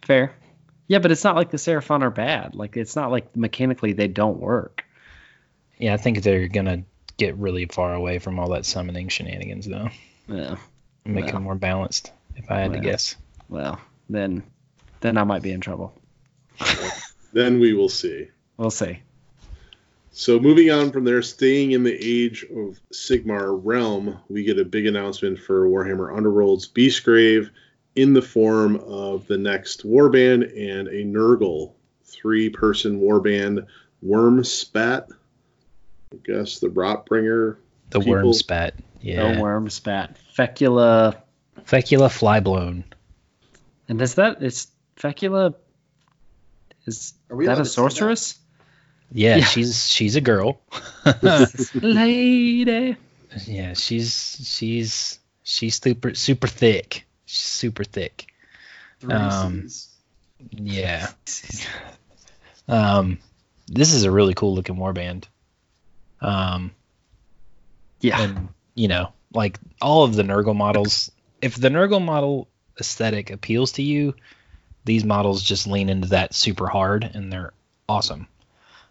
fair. Yeah, but it's not like the Seraphon are bad. Like it's not like mechanically they don't work. Yeah, I think they're gonna get really far away from all that summoning shenanigans though. Yeah. Make Well. them more balanced, if I had to guess. Well, then then I might be in trouble. then we will see. We'll see. So moving on from there, staying in the age of Sigmar realm, we get a big announcement for Warhammer Underworld's Beastgrave in the form of the next warband and a Nurgle three-person warband, Wurmspat. I guess the Rotbringer. The People- wurmspat. Yeah. No wurmspat. Fecula Fecula flyblown. and is that is Fecula is Are we that a to that? sorceress? Yeah, Yeah. she's she's a girl. Lady. yeah, she's she's she's super super thick. She's super thick. Three Um, Cs. Yeah. Um, this is a really cool looking warband. Um, Yeah. and you know, like all of the Nurgle models, if the Nurgle model aesthetic appeals to you, these models just lean into that super hard, and they're awesome.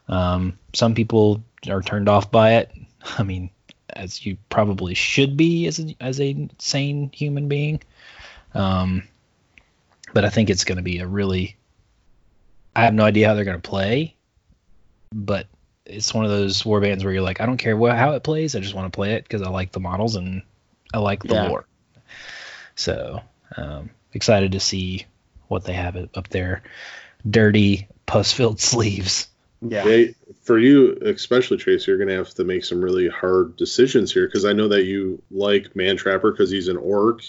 Um, some people are turned off by it. I mean, as you probably should be as a, as a sane human being. Um, but I think it's going to be a really. I have no idea how they're going to play, but it's one of those war bands where you're like, I don't care what, how it plays, I just want to play it because I like the models and I like the Yeah. lore. So um, excited to see what they have up there. Dirty, pus-filled sleeves Yeah. They, for you, especially Trace, you're going to have to make some really hard decisions here because I know that you like Man Trapper because he's an orc.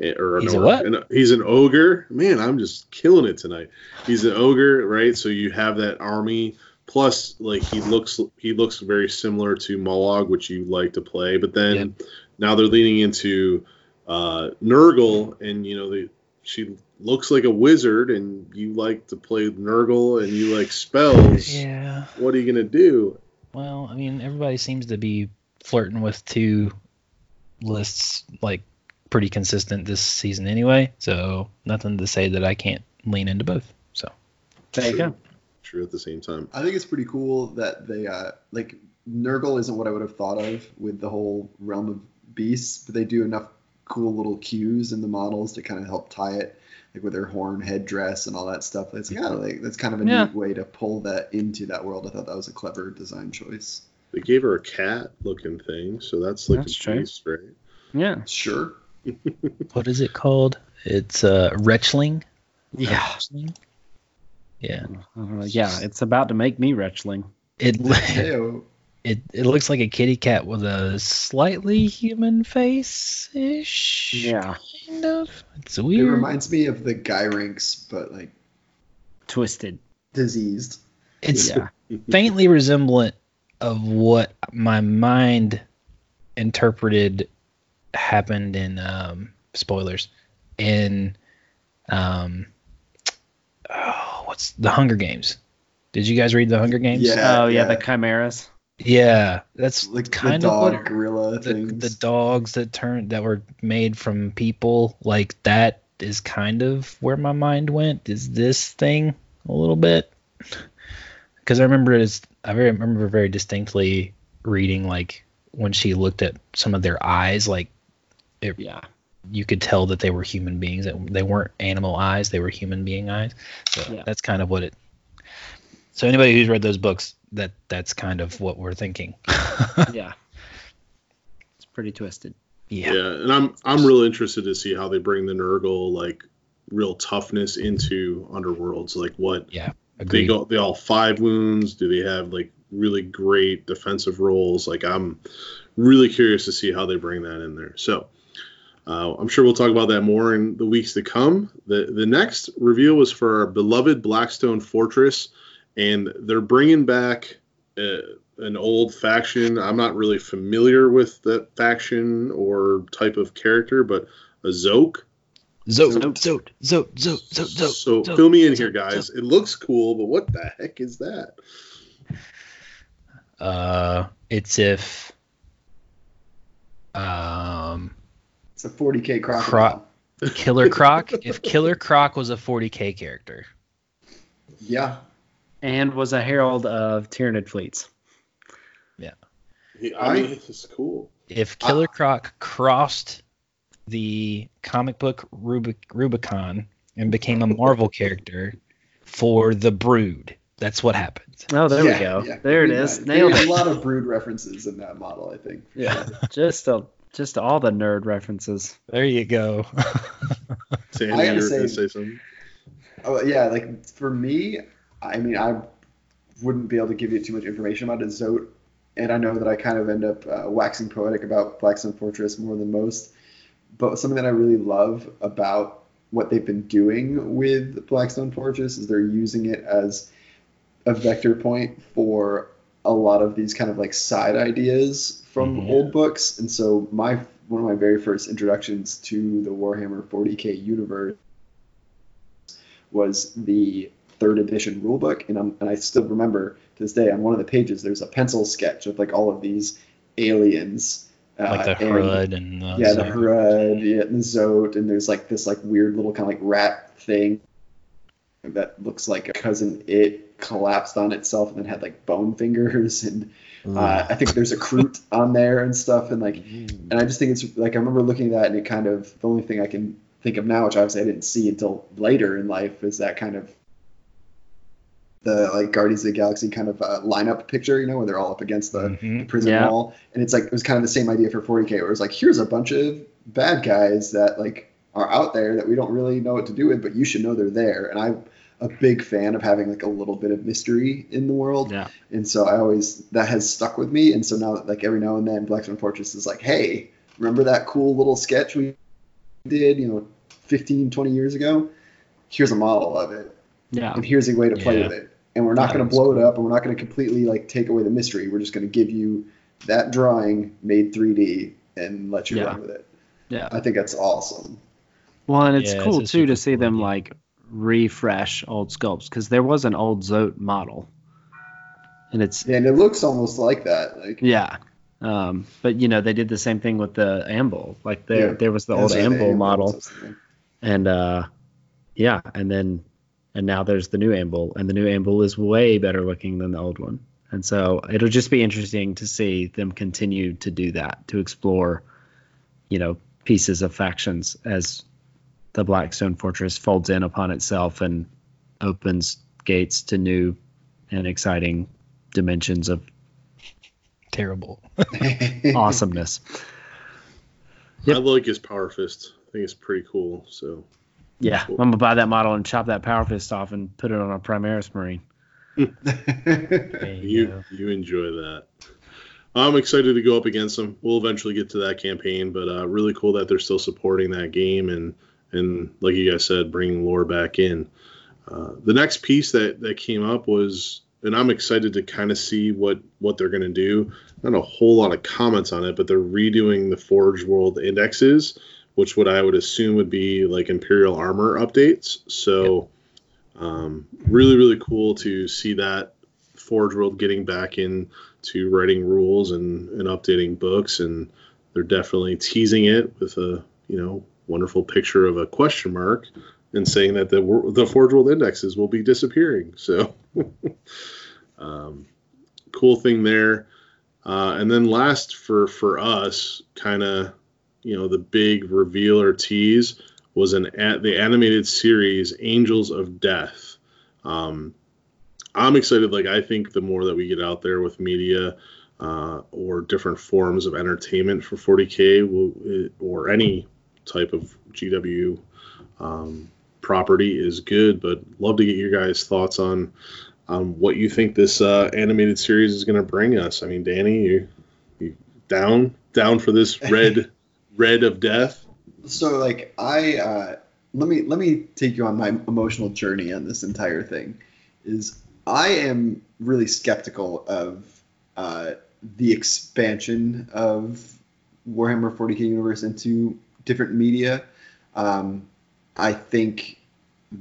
eh, Or an He's a orc, what? and he's an ogre. Man, I'm just killing it tonight. He's an ogre, right? So you have that army. Plus, like he looks, he looks very similar to Mollog, which you like to play. But then now they're leaning into uh, Nurgle, and you know they, she looks like a wizard, and you like to play Nurgle, and you like spells Yeah. what are you gonna do? Well, I mean, everybody seems to be flirting with two lists like pretty consistent this season anyway. So nothing to say that I can't lean into both. So There you go. True at the same time. I think it's pretty cool that they uh like Nurgle isn't what I would have thought of with the whole realm of beasts, but they do enough cool little cues in the models to kind of help tie it, like with her horn headdress and all that stuff. It's kind of like that's kind of a Yeah. neat way to pull that into that world. I thought that was a clever design choice. They gave her a cat looking thing, so that's like That's a true. beast, right? Yeah. Sure. what is it called? It's uh, Retchling. Yeah. Retchling? Yeah. Uh, yeah. It's about to make me retchling. It Heyo. It it looks like a kitty cat with a slightly human face ish. Yeah. Kind of. It's It reminds me of the Gyrinx, but like Twisted. diseased. it's Yeah. faintly resemblant of what my mind interpreted happened in um, spoilers in um oh what's the Hunger Games? Did you guys read the Hunger Games? Yeah. oh yeah, the chimeras. Yeah, that's Like kind the of dog what gorilla the, things. the dogs that turned that were made from people like that is kind of where my mind went. Is this thing a little bit? Because I remember it's I very remember very distinctly reading like when she looked at some of their eyes, like Yeah. you could tell that they were human beings. That they weren't animal eyes; they were human being eyes. So Yeah. that's kind of what it. So anybody who's read those books, that that's kind of what we're thinking. Yeah. It's pretty twisted. Yeah. yeah, and I'm I'm really interested to see how they bring the Nurgle like real toughness into Underworlds. Like what Yeah, they go they all five wounds? Do they have like really great defensive roles? Like I'm really curious to see how they bring that in there. So uh, I'm sure we'll talk about that more in the weeks to come. The the next reveal was for our beloved Blackstone Fortress, and they're bringing back uh, an old faction. I'm not really familiar with that faction or type of character, but a Zoat. Zoat, Zoat. zoat, zoat, zoat, zoat, zoat. So zoat, fill me in zoat, here, guys. It looks cool, but what the heck is that? Uh, it's if um it's a 40k crocodile. Killer Croc. if Killer Croc was a 40k character, Yeah. And was a herald of Tyranid fleets. Yeah, I mean, it's cool. if Killer Croc crossed the comic book Rubic- Rubicon and became a Marvel character for the Brood, that's what happens. Oh, there Yeah, we go. yeah. There it Yeah, is. Nailed There's it. a lot of brood references in that model, I think. Yeah. just a, just all the nerd references. There you go. Sandy, I gotta you were gonna say- say something. Oh yeah, like for me, I mean, I wouldn't be able to give you too much information about it, Zoat, and I know that I kind of end up uh, waxing poetic about Blackstone Fortress more than most. But something that I really love about what they've been doing with Blackstone Fortress is they're using it as a vector point for a lot of these kind of like side ideas from Mhm. old books. And so my one of my very first introductions to the Warhammer 40k universe was the third edition rulebook, and I'm, and I still remember to this day on one of the pages there's a pencil sketch of like all of these aliens, uh, like the and- Hrud and the yeah, the Zoat. Hrud, yeah, and the Zoat, and there's like this like weird little kind of like rat thing that looks like a cousin. It collapsed on itself and then had like bone fingers and uh, I think there's a Kroot on there and stuff and like and I just think it's like I remember looking at that and it kind of the only thing I can think of now, which obviously I didn't see until later in life, is that kind of the like Guardians of the Galaxy kind of uh, lineup picture, you know, where they're all up against the Mhm. prison Yeah. wall, and it's like it was kind of the same idea for 40k, where it was like here's a bunch of bad guys that like are out there that we don't really know what to do with, but you should know they're there, and I'm a big fan of having like a little bit of mystery in the world. Yeah. And so I always that has stuck with me. And so now that like every now and then Blackstone Fortress is like, hey, remember that cool little sketch we did, you know, 15, 20 years ago? Here's a model of it. Yeah. And here's a way to play Yeah. with it. And we're not going to was blow it up and we're not going to completely like take away the mystery. We're just going to give you that drawing made 3D and let you Yeah. run with it. Yeah. I think that's awesome. Well, and it's Yeah, cool it's too to see cool them idea. like refresh old sculpts because there was an old Zoat model, and it's And it looks almost like that. Like yeah. Um, but you know they did the same thing with the Ambull. Like there, Yeah. there was the old what Ambull Ambull model, and uh, yeah, and then and now there's the new Ambull, and the new Ambull is way better looking than the old one. And so it'll just be interesting to see them continue to do that, to explore, you know, pieces of factions as the Blackstone Fortress folds in upon itself and opens gates to new and exciting dimensions of Terrible. awesomeness. Yep. I like his power fist. I think it's pretty cool. So Yeah, I'm gonna buy that model and chop that power fist off and put it on a Primaris Marine. You you you enjoy that. I'm excited to go up against them. We'll eventually get to that campaign, but uh, really cool that they're still supporting that game and and like you guys said, bringing lore back in. Uh, the next piece that that came up was, and I'm excited to kind of see what what they're going to do. Not a whole lot of comments on it, but they're redoing the Forge World indexes, which what I would assume would be like Imperial armor updates. So, um, really really cool to see that Forge World getting back in to writing rules and, and updating books, and they're definitely teasing it with a you know wonderful picture of a question mark and saying that the the Forge World indexes will be disappearing. So, um, cool thing there. Uh, and then last for for us, kind of you know the big reveal or tease was an at the animated series Angels of Death. Um, I'm excited. Like I think the more that we get out there with media uh, or different forms of entertainment for 40k, will, or any type of GW um, property is good. But love to get your guys' thoughts on on what you think this uh, animated series is going to bring us. I mean, Danny, you, you down down for this red red of death? so like I uh, let me let me take you on my emotional journey on this entire thing. Is I am really skeptical of uh, the expansion of Warhammer 40k universe into different media. Um, I think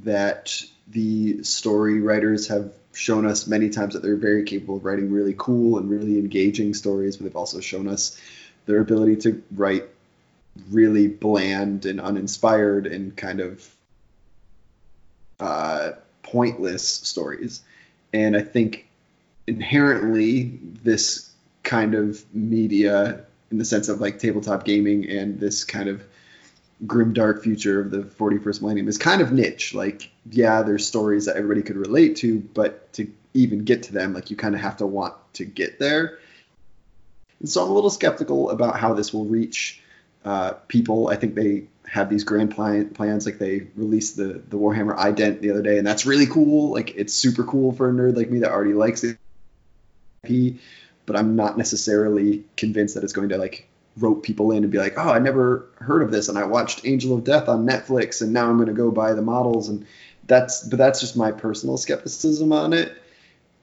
that the story writers have shown us many times that they're very capable of writing really cool and really engaging stories, but they've also shown us their ability to write really bland and uninspired and kind of uh, pointless stories. And I think inherently this kind of media, in the sense of like tabletop gaming and this kind of grim dark future of the 41st millennium, is kind of niche. Like, yeah, there's stories that everybody could relate to, but to even get to them, like you kind of have to want to get there. And so I'm a little skeptical about how this will reach uh, people. I think they have these grand plan- plans. Like they released the the Warhammer ident the other day, and that's really cool. Like it's super cool for a nerd like me that already likes IP. But I'm not necessarily convinced that it's going to like rope people in and be like, oh, I never heard of this, and I watched Angel of Death on Netflix, and now I'm going to go buy the models. And that's but that's just my personal skepticism on it.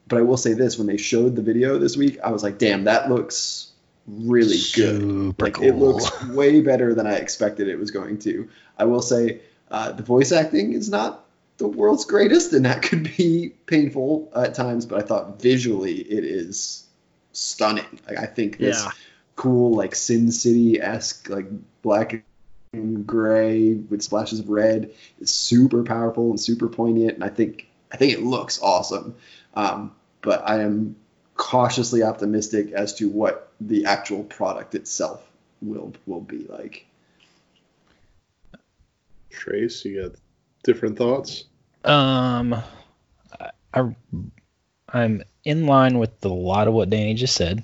But I will say this: when they showed the video this week, I was like, damn, that looks really good. Like cool. it looks way better than I expected it was going to. I will say uh, the voice acting is not the world's greatest, and that could be painful at times. But I thought visually it is stunning. Like I think this Yeah. cool like Sin City esque like black and gray with splashes of red is super powerful and super poignant, and I think I think it looks awesome. Um, but I am cautiously optimistic as to what the actual product itself will will be like. Trace, you got different thoughts? Um, I, I I'm in line with a lot of what Danny just said.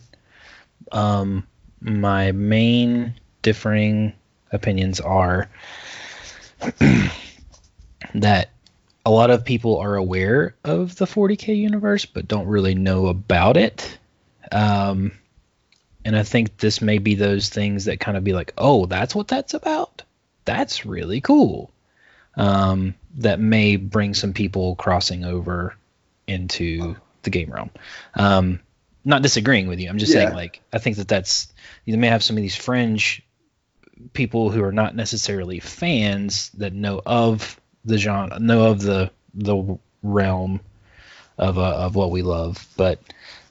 Um, my main differing opinions are that a lot of people are aware of the 40k universe but don't really know about it. Um, and I think this may be those things that kind of be like, oh, that's what that's about. That's really cool. Um, that may bring some people crossing over into the game realm. Um, not disagreeing with you. I'm just Yeah. saying, like, I think that that's you may have some of these fringe people who are not necessarily fans that know of the genre, know of the the realm of uh, of what we love, but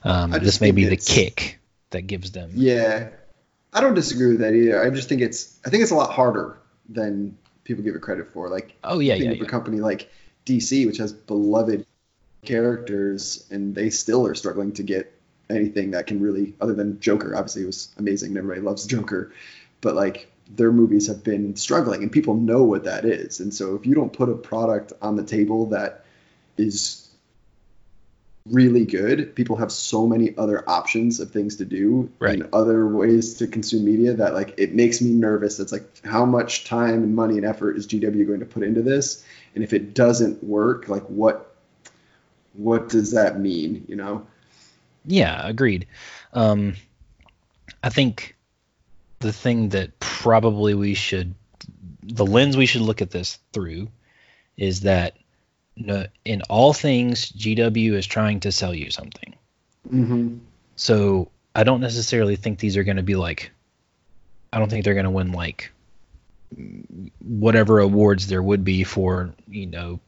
um, this may be the kick that gives them. Yeah, I don't disagree with that either. I just think it's I think it's a lot harder than people give it credit for. Like Oh yeah, think yeah, a company like DC, which has beloved characters, and they still are struggling to get anything that can really, other than Joker. Obviously, it was amazing. and Everybody loves Joker, but like their movies have been struggling, and people know what that is. And so, if you don't put a product on the table that is really good, people have so many other options of things to do Right. and other ways to consume media that like it makes me nervous. It's like how much time and money and effort is GW going to put into this? And if it doesn't work, like what what does that mean? You know? Yeah, agreed. Um, I think the thing that probably we should, the lens we should look at this through, is that no, in all things, GW is trying to sell you something. Mm-hmm. So I don't necessarily think these are going to be like, I don't think they're going to win like whatever awards there would be for, you know,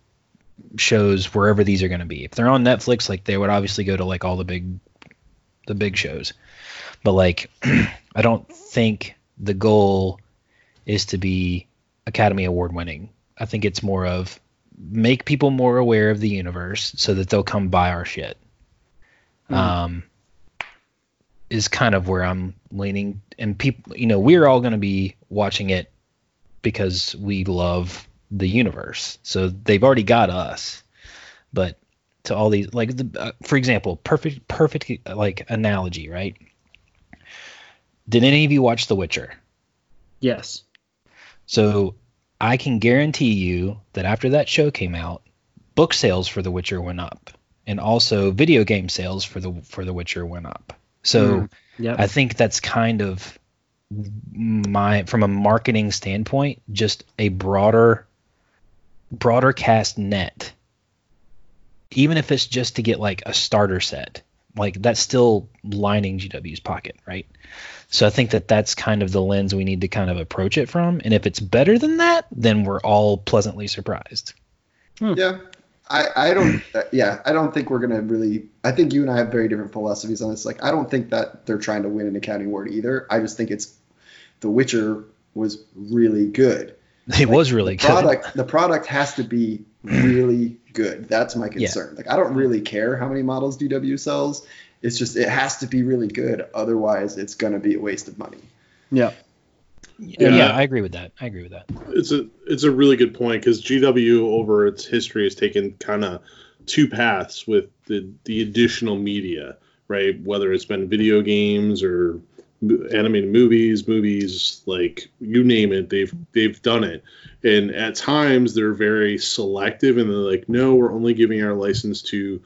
shows wherever these are going to be. If they're on Netflix, like they would obviously go to like all the big, the big shows. But like, I don't think the goal is to be Academy Award winning. I think it's more of make people more aware of the universe so that they'll come buy our shit. Um, is kind of where I'm leaning, and people, you know, we're all going to be watching it because we love the universe. So they've already got us, but to all these, like, the, uh, for example, perfect, perfect, like analogy, right? Did any of you watch The Witcher? Yes. So I can guarantee you that after that show came out, book sales for The Witcher went up, and also video game sales for the for The Witcher went up. So Mm. Yep. I think that's kind of my from a marketing standpoint, just a broader broader cast net. Even if it's just to get like a starter set, like that's still lining GW's pocket, right? So I think that that's kind of the lens we need to kind of approach it from. And if it's better than that, then we're all pleasantly surprised. Yeah. I, I don't uh, yeah I don't think we're gonna really I think you and I have very different philosophies on this like I don't think that they're trying to win an Academy Award either I just think it's The Witcher was really good It was really the good. product the product has to be really good that's my concern like i don't really care how many models GW sells it's just it has to be really good otherwise it's going to be a waste of money Yeah. yeah, Yeah. I agree with that. I agree with that. it's a it's a really good point because GW over its history has taken kind of two paths with the the additional media, right? Whether it's been video games or animated movies, movies like you name it, they've they've done it. And at times they're very selective and they're like, no, we're only giving our license to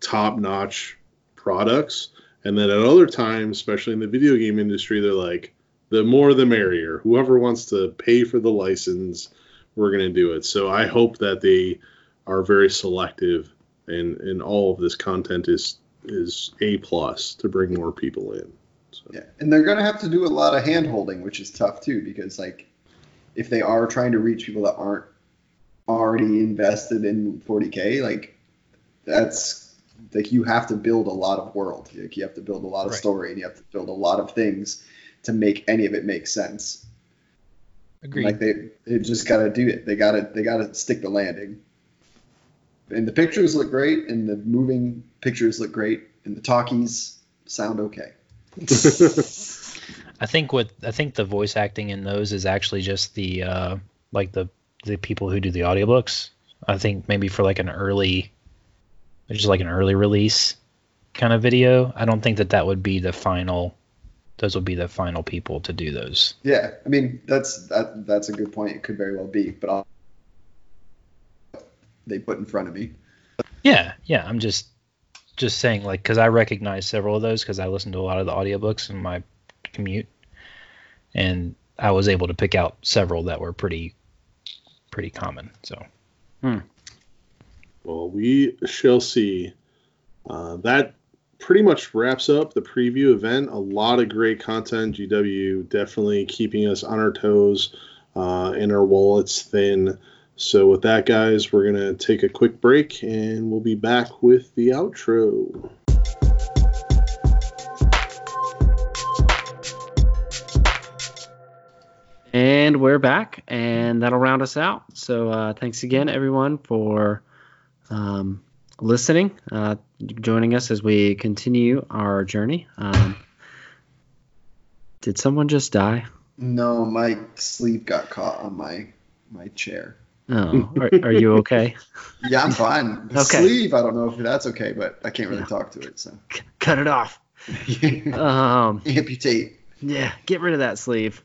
top notch products. And then at other times, especially in the video game industry, they're like, the more the merrier. Whoever wants to pay for the license, we're going to do it. So I hope that they are very selective and and all of this content is is a plus to bring more people in. So, yeah and they're going to have to do a lot of hand holding which is tough too because like if they are trying to reach people that aren't already invested in 40k like that's like you have to build a lot of world like you have to build a lot of Right. story and you have to build a lot of things to make any of it make sense Agreed. Like they, they just got to do it. They got to, they got to stick the landing. And the pictures look great, and the moving pictures look great, and the talkies sound okay. I think what I think the voice acting in those is actually just the uh, like the the people who do the audiobooks. I think maybe for like an early, just like an early release kind of video. I don't think that that would be the final. Those would be the final people to do those. Yeah, I mean that's that that's a good point. It could very well be, but I'll, they put in front of me. Yeah, yeah. I'm just just saying like because I recognize several of those because I listen to a lot of the audiobooks and my commute, and I was able to pick out several that were pretty pretty common. So Well, we shall see. Uh, that pretty much wraps up the preview event. A lot of great content. GW definitely keeping us on our toes uh, and our wallets thin. So, with that, guys, we're going to take a quick break and we'll be back with the outro. And we're back, and that'll round us out. So uh, thanks again, everyone, for um, listening, uh, joining us as we continue our journey. Um, did someone just die? No, my sleeve got caught on my my chair. Oh, are, are you okay? Yeah, I'm fine. The Okay. sleeve, I don't know if that's okay, but I can't really Yeah. talk to it, so Cut it off. Um, amputate. Yeah, get rid of that sleeve.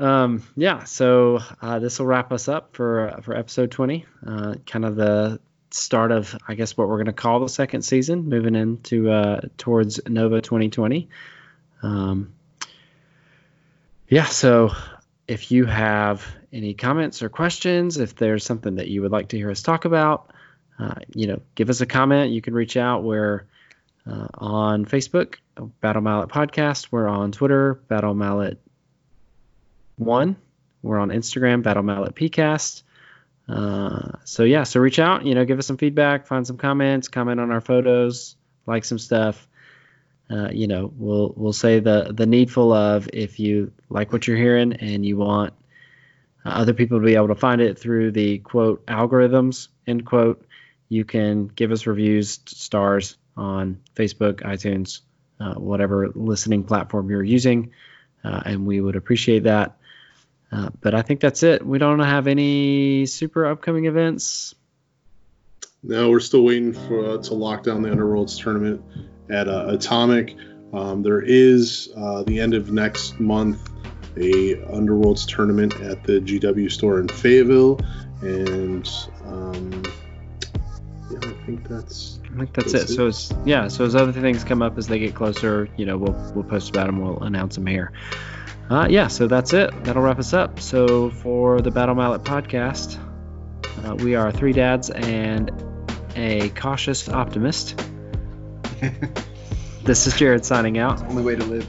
Um, yeah, so uh, this will wrap us up for for episode 20. Uh, kind of the start of, I guess, what we're going to call the second season, moving into uh, towards Nova 2020. Um, yeah, so if you have any comments or questions, if there's something that you would like to hear us talk about, uh, you know, give us a comment. You can reach out. We're uh, on Facebook, Battle Mallet Podcast. We're on Twitter, Battle Mallet One. We're on Instagram, Battle Mallet PCast. Uh, so yeah, so reach out. You know, give us some feedback, find some comments, comment on our photos, like some stuff. Uh, you know, we'll we'll say the the needful of if you like what you're hearing and you want uh, other people to be able to find it through the quote algorithms end quote. You can give us reviews, stars on Facebook, iTunes, uh, whatever listening platform you're using, uh, and we would appreciate that. Uh, but I think that's it. We don't have any super upcoming events. No, we're still waiting for uh, to lock down the Underworlds tournament at uh, Atomic. Um, there is uh, the end of next month a Underworlds tournament at the GW store in Fayetteville, and um, yeah, I think that's I think that's, That's it. it. So as yeah, so as other things come up as they get closer, you know, we'll we'll post about them. We'll announce them here. Uh, yeah, so that's it. That'll wrap us up. So for the Battle Mallet podcast, uh, we are three dads and a cautious optimist. this is Jared signing out. Only way to live.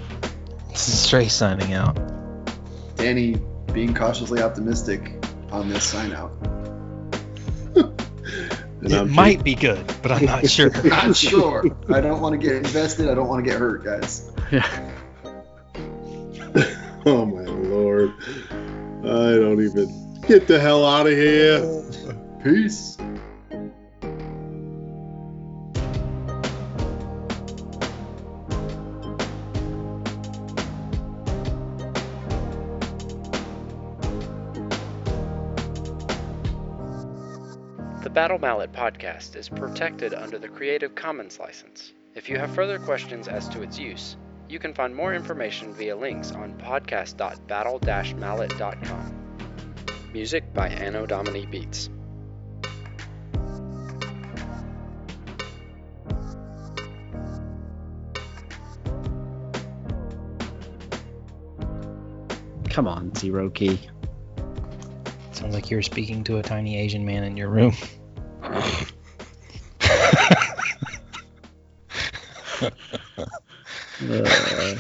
this is Trey signing out. Danny being cautiously optimistic on this sign out. it I'm might be good, but I'm not sure. Not sure. I don't want to get invested. I don't want to get hurt, guys. Yeah. Oh my lord! I don't even get the hell out of here. Peace. The Battle Mallet podcast is protected under the Creative Commons license. If you have further questions as to its use, you can find more information via links on podcast.battle-mallet.com. Music by Anno Domini Beats. Come on, Zero Key. Sounds like you're speaking to a tiny Asian man in your room. Uh,